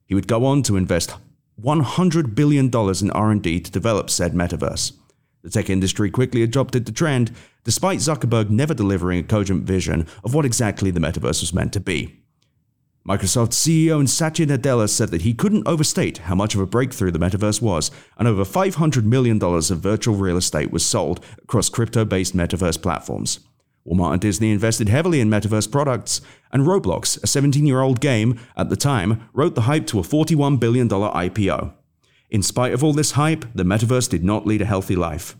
He would go on to invest $100 billion in R&D to develop said metaverse. The tech industry quickly adopted the trend, despite Zuckerberg never delivering a cogent vision of what exactly the metaverse was meant to be. Microsoft CEO and Satya Nadella said that he couldn't overstate how much of a breakthrough the metaverse was, and over $500 million of virtual real estate was sold across crypto based metaverse platforms. Walmart and Disney invested heavily in metaverse products, and Roblox, a 17 year old game at the time, wrote the hype to a $41 billion IPO. In spite of all this hype, the metaverse did not lead a healthy life.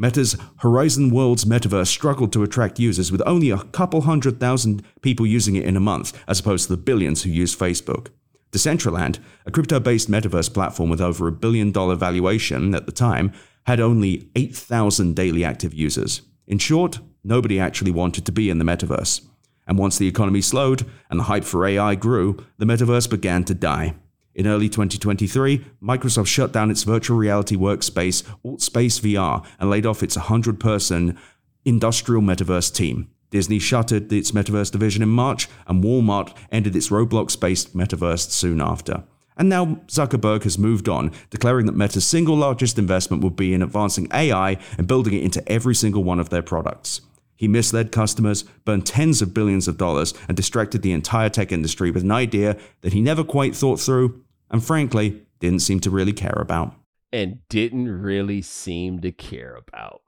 Meta's Horizon Worlds metaverse struggled to attract users with only a couple hundred thousand people using it in a month, as opposed to the billions who use Facebook. Decentraland, a crypto based metaverse platform with over a billion dollar valuation at the time, had only 8,000 daily active users. In short, nobody actually wanted to be in the metaverse. And once the economy slowed and the hype for AI grew, the metaverse began to die. In early 2023, Microsoft shut down its virtual reality workspace, AltSpace VR, and laid off its 100 person industrial metaverse team. Disney shuttered its metaverse division in March, and Walmart ended its Roblox based metaverse soon after. And now Zuckerberg has moved on, declaring that Meta's single largest investment would be in advancing AI and building it into every single one of their products. He misled customers, burned tens of billions of dollars, and distracted the entire tech industry with an idea that he never quite thought through, and frankly, didn't seem to really care about. And didn't really seem to care about.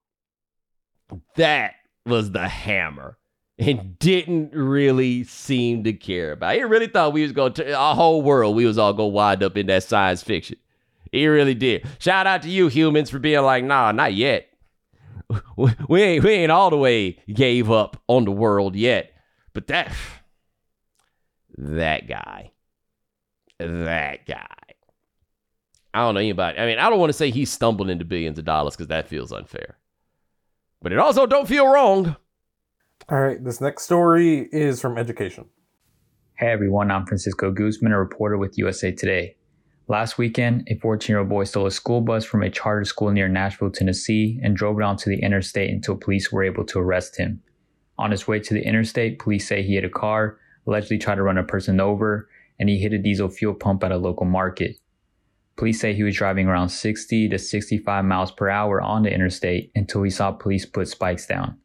That was the hammer. And didn't really seem to care about. He really thought we was going to our whole world. We was all going to wind up in that science fiction. He really did. Shout out to you humans for being like, nah, not yet we ain't we ain't all the way gave up on the world yet. But that that guy, that guy. I don't know anybody. I mean, I don't want to say he's stumbled into billions of dollars because that feels unfair. But it also don't feel wrong. All right, this next story is from Education. Hey everyone, I'm Francisco Guzman, a reporter with USA Today. Last weekend, a 14 year old boy stole a school bus from a charter school near Nashville, Tennessee, and drove it onto the interstate until police were able to arrest him. On his way to the interstate, police say he hit a car, allegedly tried to run a person over, and he hit a diesel fuel pump at a local market. Police say he was driving around 60 to 65 miles per hour on the interstate until he saw police put spikes down.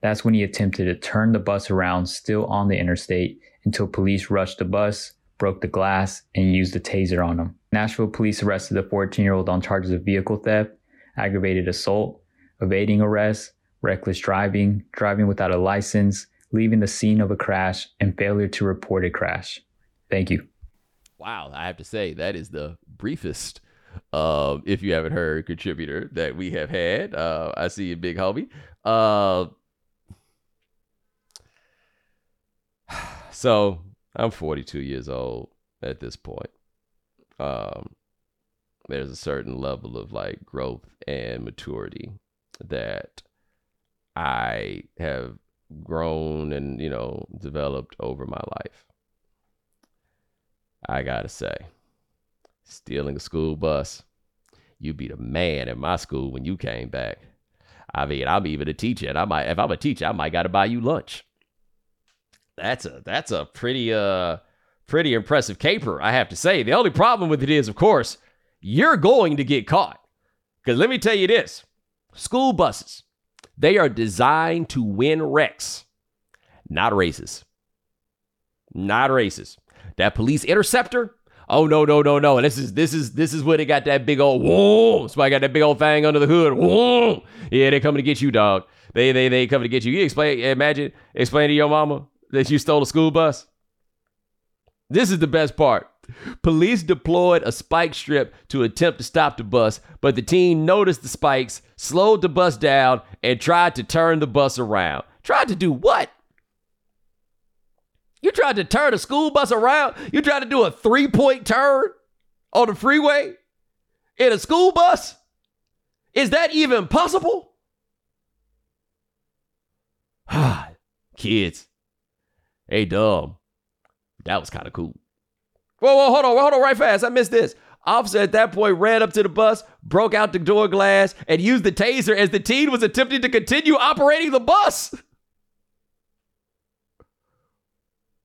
That's when he attempted to turn the bus around still on the interstate until police rushed the bus, broke the glass, and used a taser on him. Nashville police arrested the 14 year old on charges of vehicle theft, aggravated assault, evading arrest, reckless driving, driving without a license, leaving the scene of a crash, and failure to report a crash. Thank you. Wow, I have to say, that is the briefest, uh, if you haven't heard, contributor that we have had. Uh, I see you, big homie. Uh, so I'm 42 years old at this point. Um, there's a certain level of like growth and maturity that I have grown and, you know, developed over my life. I gotta say, stealing a school bus, you be the man in my school when you came back. I mean, I'm even a teacher, and I might, if I'm a teacher, I might gotta buy you lunch. That's a that's a pretty uh pretty impressive caper, I have to say. The only problem with it is, of course, you're going to get caught. Because let me tell you this school buses, they are designed to win wrecks, not races. Not races. That police interceptor, oh no, no, no, no. And this is this is this is where they got that big old whoa. I got that big old thing under the hood. Whoa. Yeah, they're coming to get you, dog. They they they coming to get you. You explain imagine explain to your mama that you stole a school bus. This is the best part. Police deployed a spike strip to attempt to stop the bus, but the team noticed the spikes, slowed the bus down, and tried to turn the bus around. Tried to do what? You tried to turn a school bus around? You tried to do a three point turn on the freeway in a school bus? Is that even possible? Kids, hey, dumb. That was kind of cool. Whoa, whoa, hold on, hold on, right fast. I missed this. Officer at that point ran up to the bus, broke out the door glass, and used the taser as the teen was attempting to continue operating the bus.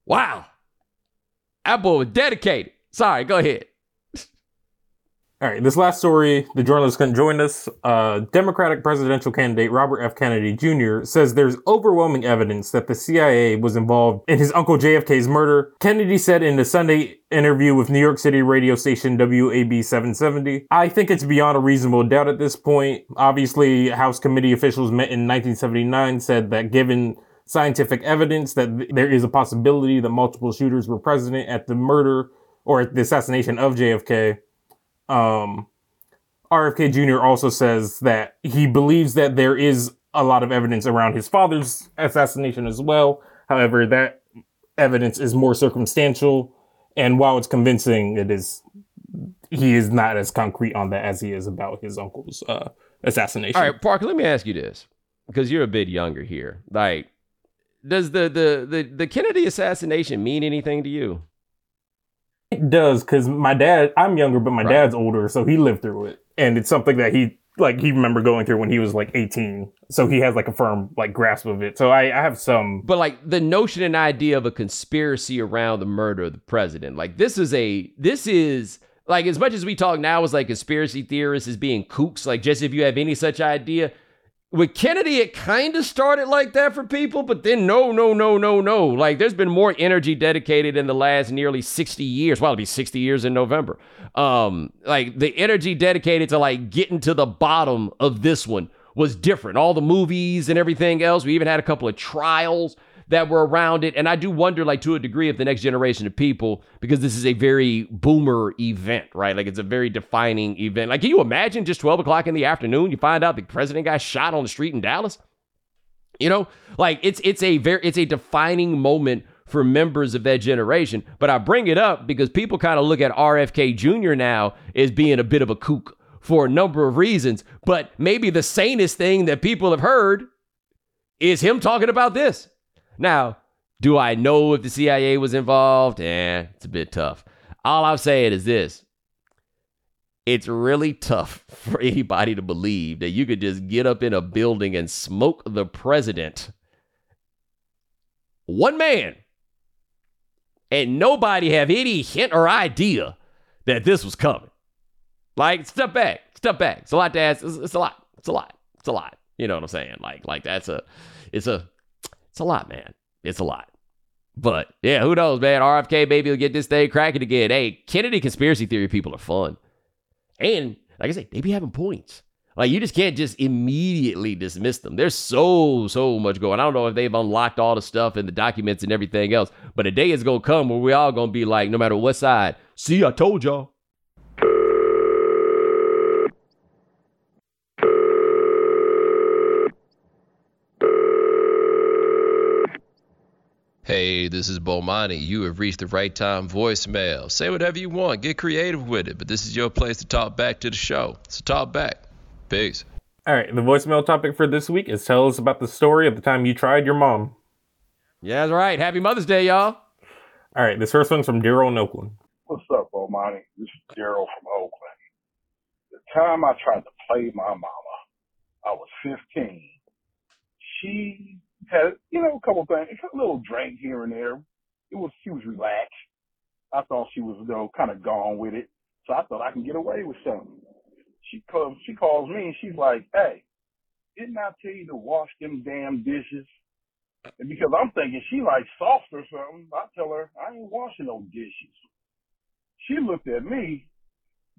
Wow. That boy was dedicated. Sorry, go ahead. All right, this last story, the journalist couldn't join us. Uh, Democratic presidential candidate Robert F. Kennedy Jr. says there's overwhelming evidence that the CIA was involved in his uncle JFK's murder. Kennedy said in the Sunday interview with New York City radio station WABC 770, I think it's beyond a reasonable doubt at this point. Obviously, House committee officials met in 1979 said that given scientific evidence that there is a possibility that multiple shooters were present at the murder or the assassination of JFK um, RFK Jr. also says that he believes that there is a lot of evidence around his father's assassination as well. However, that evidence is more circumstantial, and while it's convincing, it is he is not as concrete on that as he is about his uncle's uh, assassination. All right, Parker, let me ask you this because you're a bit younger here. Like, does the the the, the Kennedy assassination mean anything to you? It does because my dad. I'm younger, but my right. dad's older, so he lived through it, and it's something that he like he remember going through when he was like 18 so he has like a firm like grasp of it so I, I have some but like the notion and idea of a conspiracy around the murder of the president like this is a this is like as much as we talk now as like conspiracy theorists as being kooks like just if you have any such idea with Kennedy, it kind of started like that for people, but then no, no, no, no, no. Like there's been more energy dedicated in the last nearly 60 years. Well, it'll be 60 years in November. Um, like the energy dedicated to like getting to the bottom of this one was different. All the movies and everything else. We even had a couple of trials that were around it. And I do wonder, like, to a degree, if the next generation of people, because this is a very boomer event, right? Like, it's a very defining event. Like, can you imagine just 12 o'clock in the afternoon, you find out the president got shot on the street in Dallas? You know, like it's it's a very it's a defining moment for members of that generation. But I bring it up because people kind of look at RFK Jr. now as being a bit of a kook for a number of reasons. But maybe the sanest thing that people have heard is him talking about this. Now, do I know if the CIA was involved? Eh, it's a bit tough. All I'm saying is this it's really tough for anybody to believe that you could just get up in a building and smoke the president. One man. And nobody have any hint or idea that this was coming. Like, step back, step back. It's a lot to ask. It's, it's a lot. It's a lot. It's a lot. You know what I'm saying? Like, like that's a, it's a, it's a lot, man. It's a lot. But yeah, who knows, man? RFK maybe will get this thing cracking again. Hey, Kennedy conspiracy theory people are fun. And like I say, they be having points. Like you just can't just immediately dismiss them. There's so, so much going. I don't know if they've unlocked all the stuff and the documents and everything else, but a day is gonna come where we all gonna be like, no matter what side, see, I told y'all. Hey, Hey, this is Bomani. You have reached the right time voicemail. Say whatever you want, get creative with it, but this is your place to talk back to the show. So talk back. Peace. All right, the voicemail topic for this week is tell us about the story of the time you tried your mom. Yeah, that's right. Happy Mother's Day, y'all. All right, this first one's from Daryl in Oakland. What's up, Bomani? This is Daryl from Oakland. The time I tried to play my mama, I was 15. She had, you know, a couple things, a little drink here and there. It was, she was relaxed. I thought she was, know, kind of gone with it. So I thought I can get away with something. She comes, she calls me and she's like, hey, didn't I tell you to wash them damn dishes? And because I'm thinking she like soft or something, I tell her, I ain't washing no dishes. She looked at me,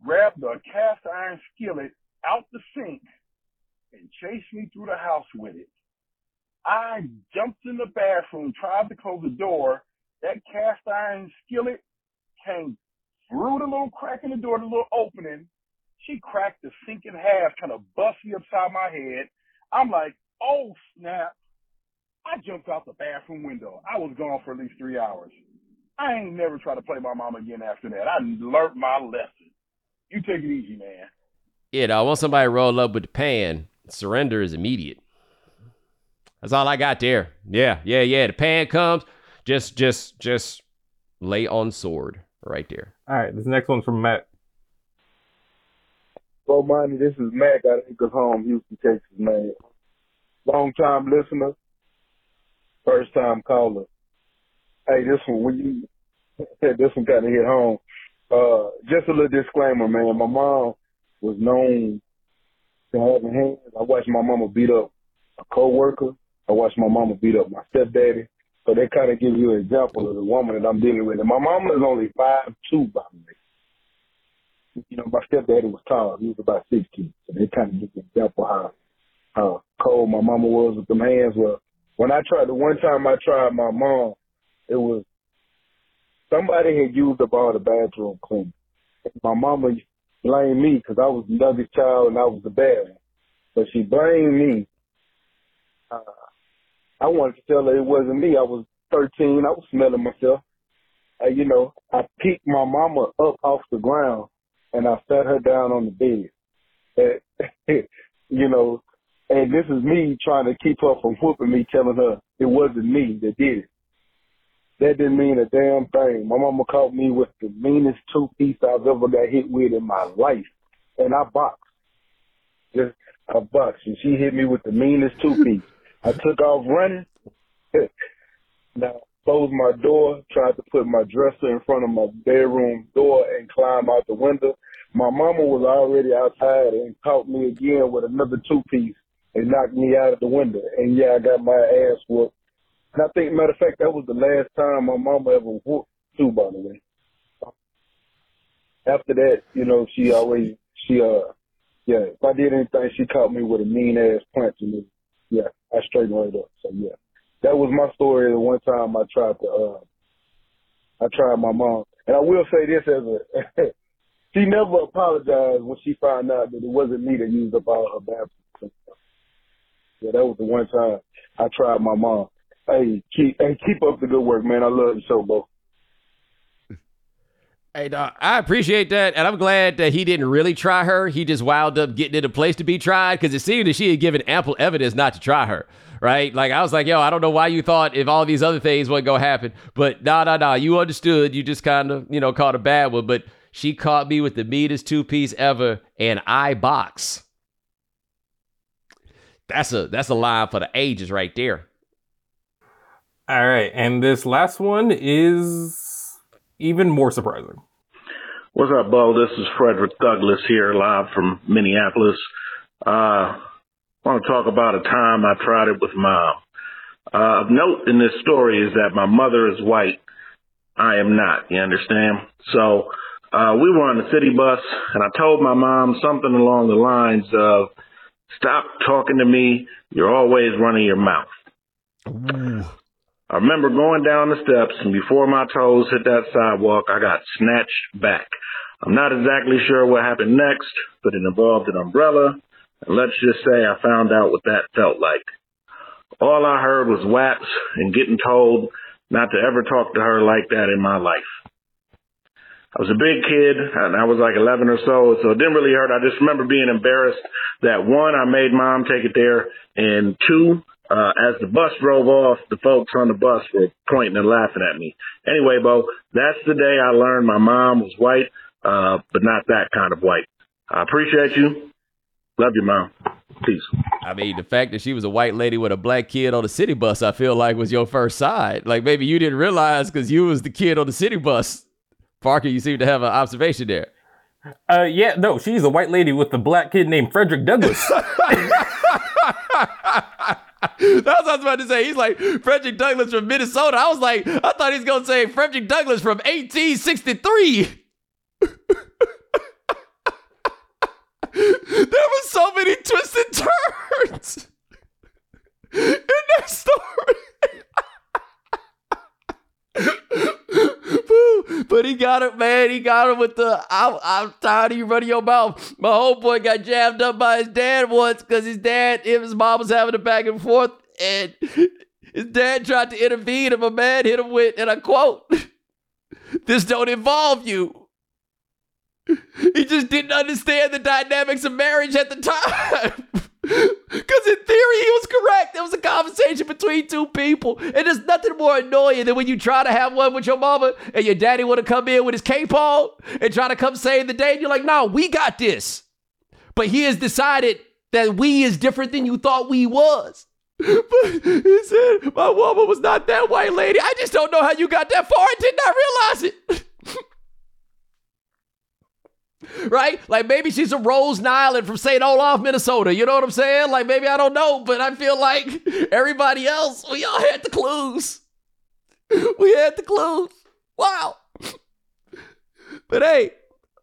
grabbed a cast iron skillet out the sink, and chased me through the house with it. I jumped in the bathroom, tried to close the door. That cast iron skillet came through the little crack in the door, the little opening. She cracked the sink in half, trying to bust me upside my head. I'm like, oh snap. I jumped out the bathroom window. I was gone for at least three hours. I ain't never tried to play my mom again after that. I learned my lesson. You take it easy, man. You know, once somebody roll up with the pan, surrender is immediate. That's all I got there. Yeah, yeah, yeah. The pan comes, just, just, just lay on sword right there. All right, this next one's from Matt. Bomani, this is Mac out of Acres Home, Houston, Texas, man. Long time listener, first time caller. Hey, this one, when you said this one kind of hit home. Uh, just a little disclaimer, man. My mom was known to having hands. I watched my mama beat up a coworker. I watched my mama beat up my stepdaddy. So that kind of gives you an example of the woman that I'm dealing with. And my mama is only five two, by way. You know, my stepdaddy was tall. He was about 16. So they kind of give you an example how, how cold my mama was with them hands. Well, when I tried, the one time I tried my mom, it was somebody had used up all the bathroom cleaner. My mama blamed me because I was the youngest child and I was the bad one. But she blamed me. Uh, I wanted to tell her it wasn't me. I was 13. I was smelling myself. Uh, you know, I picked my mama up off the ground and I sat her down on the bed. And, you know, and this is me trying to keep her from whooping me, telling her it wasn't me that did it. That didn't mean a damn thing. My mama caught me with the meanest two piece I've ever got hit with in my life. And I boxed. Just I boxed. And she hit me with the meanest two piece. I took off running. now closed my door, tried to put my dresser in front of my bedroom door and climb out the window. My mama was already outside and caught me again with another two piece and knocked me out of the window. And yeah, I got my ass whooped. And I think, matter of fact, that was the last time my mama ever whooped too, by the way. After that, you know, she always, she, uh, yeah, if I did anything, she caught me with a mean ass punch and it, yeah, I straightened right up. So yeah, that was my story. The one time I tried to, uh, I tried my mom, and I will say this as a, she never apologized when she found out that it wasn't me that used up all her bathroom. Yeah, that was the one time I tried my mom. Hey, keep hey, keep up the good work, man. I love the show, bro. Hey, uh, dog, I appreciate that, and I'm glad that he didn't really try her. He just wound up getting in a place to be tried because it seemed that she had given ample evidence not to try her. Right? Like I was like, yo, I don't know why you thought if all these other things would go happen, but nah, nah, nah. You understood. You just kind of, you know, caught a bad one. But she caught me with the meanest two piece ever, and I box. That's a that's a line for the ages right there. All right, and this last one is even more surprising. What's up, Bo? This is Frederick Douglass here, live from Minneapolis. Uh, I want to talk about a time I tried it with mom. Uh, of note in this story is that my mother is white. I am not. You understand? So uh, we were on the city bus, and I told my mom something along the lines of, "Stop talking to me. You're always running your mouth." Ooh. I remember going down the steps, and before my toes hit that sidewalk, I got snatched back. I'm not exactly sure what happened next, but it involved an umbrella, and let's just say I found out what that felt like. All I heard was whaps and getting told not to ever talk to her like that in my life. I was a big kid and I was like 11 or so, so it didn't really hurt. I just remember being embarrassed that one, I made mom take it there, and two, uh, as the bus drove off, the folks on the bus were pointing and laughing at me. Anyway, Bo, that's the day I learned my mom was white, uh, but not that kind of white. I appreciate you. Love you, mom. Peace. I mean, the fact that she was a white lady with a black kid on the city bus, I feel like was your first side. Like maybe you didn't realize because you was the kid on the city bus. Parker, you seem to have an observation there. Uh, yeah, no, she's a white lady with a black kid named Frederick Douglass. That's what I was about to say. He's like Frederick Douglass from Minnesota. I was like, I thought he's gonna say Frederick Douglass from 1863. There were so many twists and turns in that story. but he got it, man. He got it with the I'm, I'm tired of you running your mouth. My whole boy got jammed up by his dad once because his dad, and his mom was having a back and forth, and his dad tried to intervene, and my man hit him with, and I quote, This don't involve you. He just didn't understand the dynamics of marriage at the time. Because in theory, he was correct. There was a conversation between two people. And there's nothing more annoying than when you try to have one with your mama and your daddy want to come in with his cape on and try to come save the day. And you're like, no, we got this. But he has decided that we is different than you thought we was. But he said, my woman was not that white lady. I just don't know how you got that far. I did not realize it. right? Like maybe she's a Rose Nylund from St. Olaf, Minnesota. You know what I'm saying? Like maybe I don't know, but I feel like everybody else, we all had the clues. We had the clues. Wow. But hey,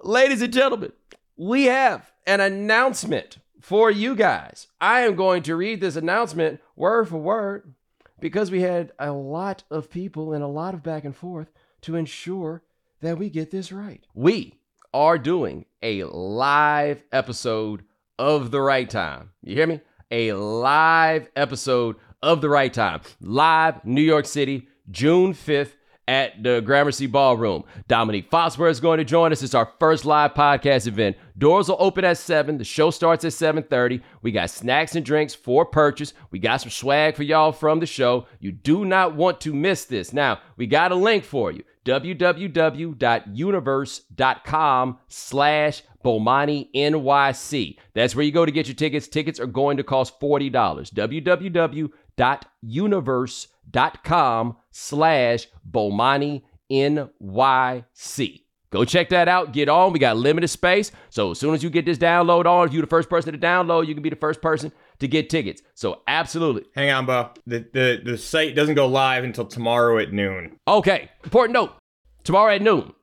ladies and gentlemen, we have an announcement for you guys. I am going to read this announcement word for word because we had a lot of people and a lot of back and forth to ensure that we get this right. We are doing a live episode of The Right Time. You hear me? A live episode of The Right Time. Live, New York City, June 5th at the Gramercy Ballroom. Dominique Foxworth is going to join us. It's our first live podcast event. Doors will open at 7. The show starts at 7.30. We got snacks and drinks for purchase. We got some swag for y'all from the show. You do not want to miss this. Now, we got a link for you www.universe.com slash Bomani NYC. That's where you go to get your tickets. Tickets are going to cost $40. www.universe.com slash Bomani NYC. Go check that out. Get on. We got limited space. So as soon as you get this download on, if you're the first person to download, you can be the first person to get tickets. So absolutely. Hang on, Bo. The, the the site doesn't go live until tomorrow at noon. Okay. Important note. Tomorrow at noon.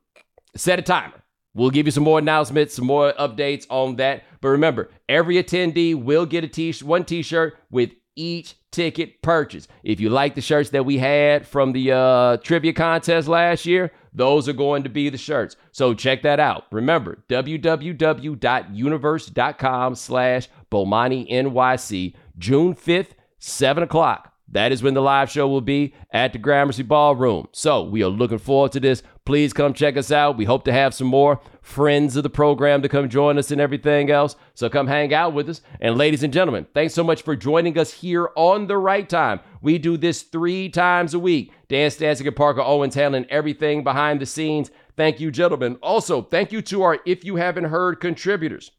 Set a timer. We'll give you some more announcements, some more updates on that. But remember, every attendee will get a t one t-shirt with each ticket purchase. If you like the shirts that we had from the uh, trivia contest last year, those are going to be the shirts. So check that out. Remember, www.universe.com slash Bomani NYC, June 5th, 7 o'clock. That is when the live show will be at the Gramercy Ballroom. So we are looking forward to this. Please come check us out. We hope to have some more friends of the program to come join us and everything else. So come hang out with us. And ladies and gentlemen, thanks so much for joining us here on the right time. We do this three times a week. Dan Stancic and Parker Owens handling everything behind the scenes. Thank you, gentlemen. Also, thank you to our If You Haven't Heard contributors.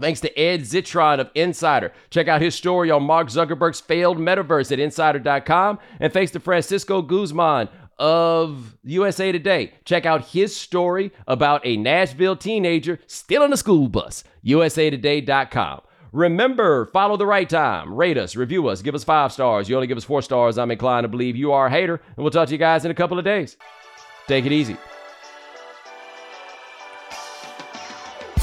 Thanks to Ed Zitron of Insider. Check out his story on Mark Zuckerberg's failed metaverse at insider.com. And thanks to Francisco Guzman of USA Today. Check out his story about a Nashville teenager still on a school bus. USAtoday.com. Remember, follow the right time. Rate us, review us, give us five stars. You only give us four stars. I'm inclined to believe you are a hater. And we'll talk to you guys in a couple of days. Take it easy.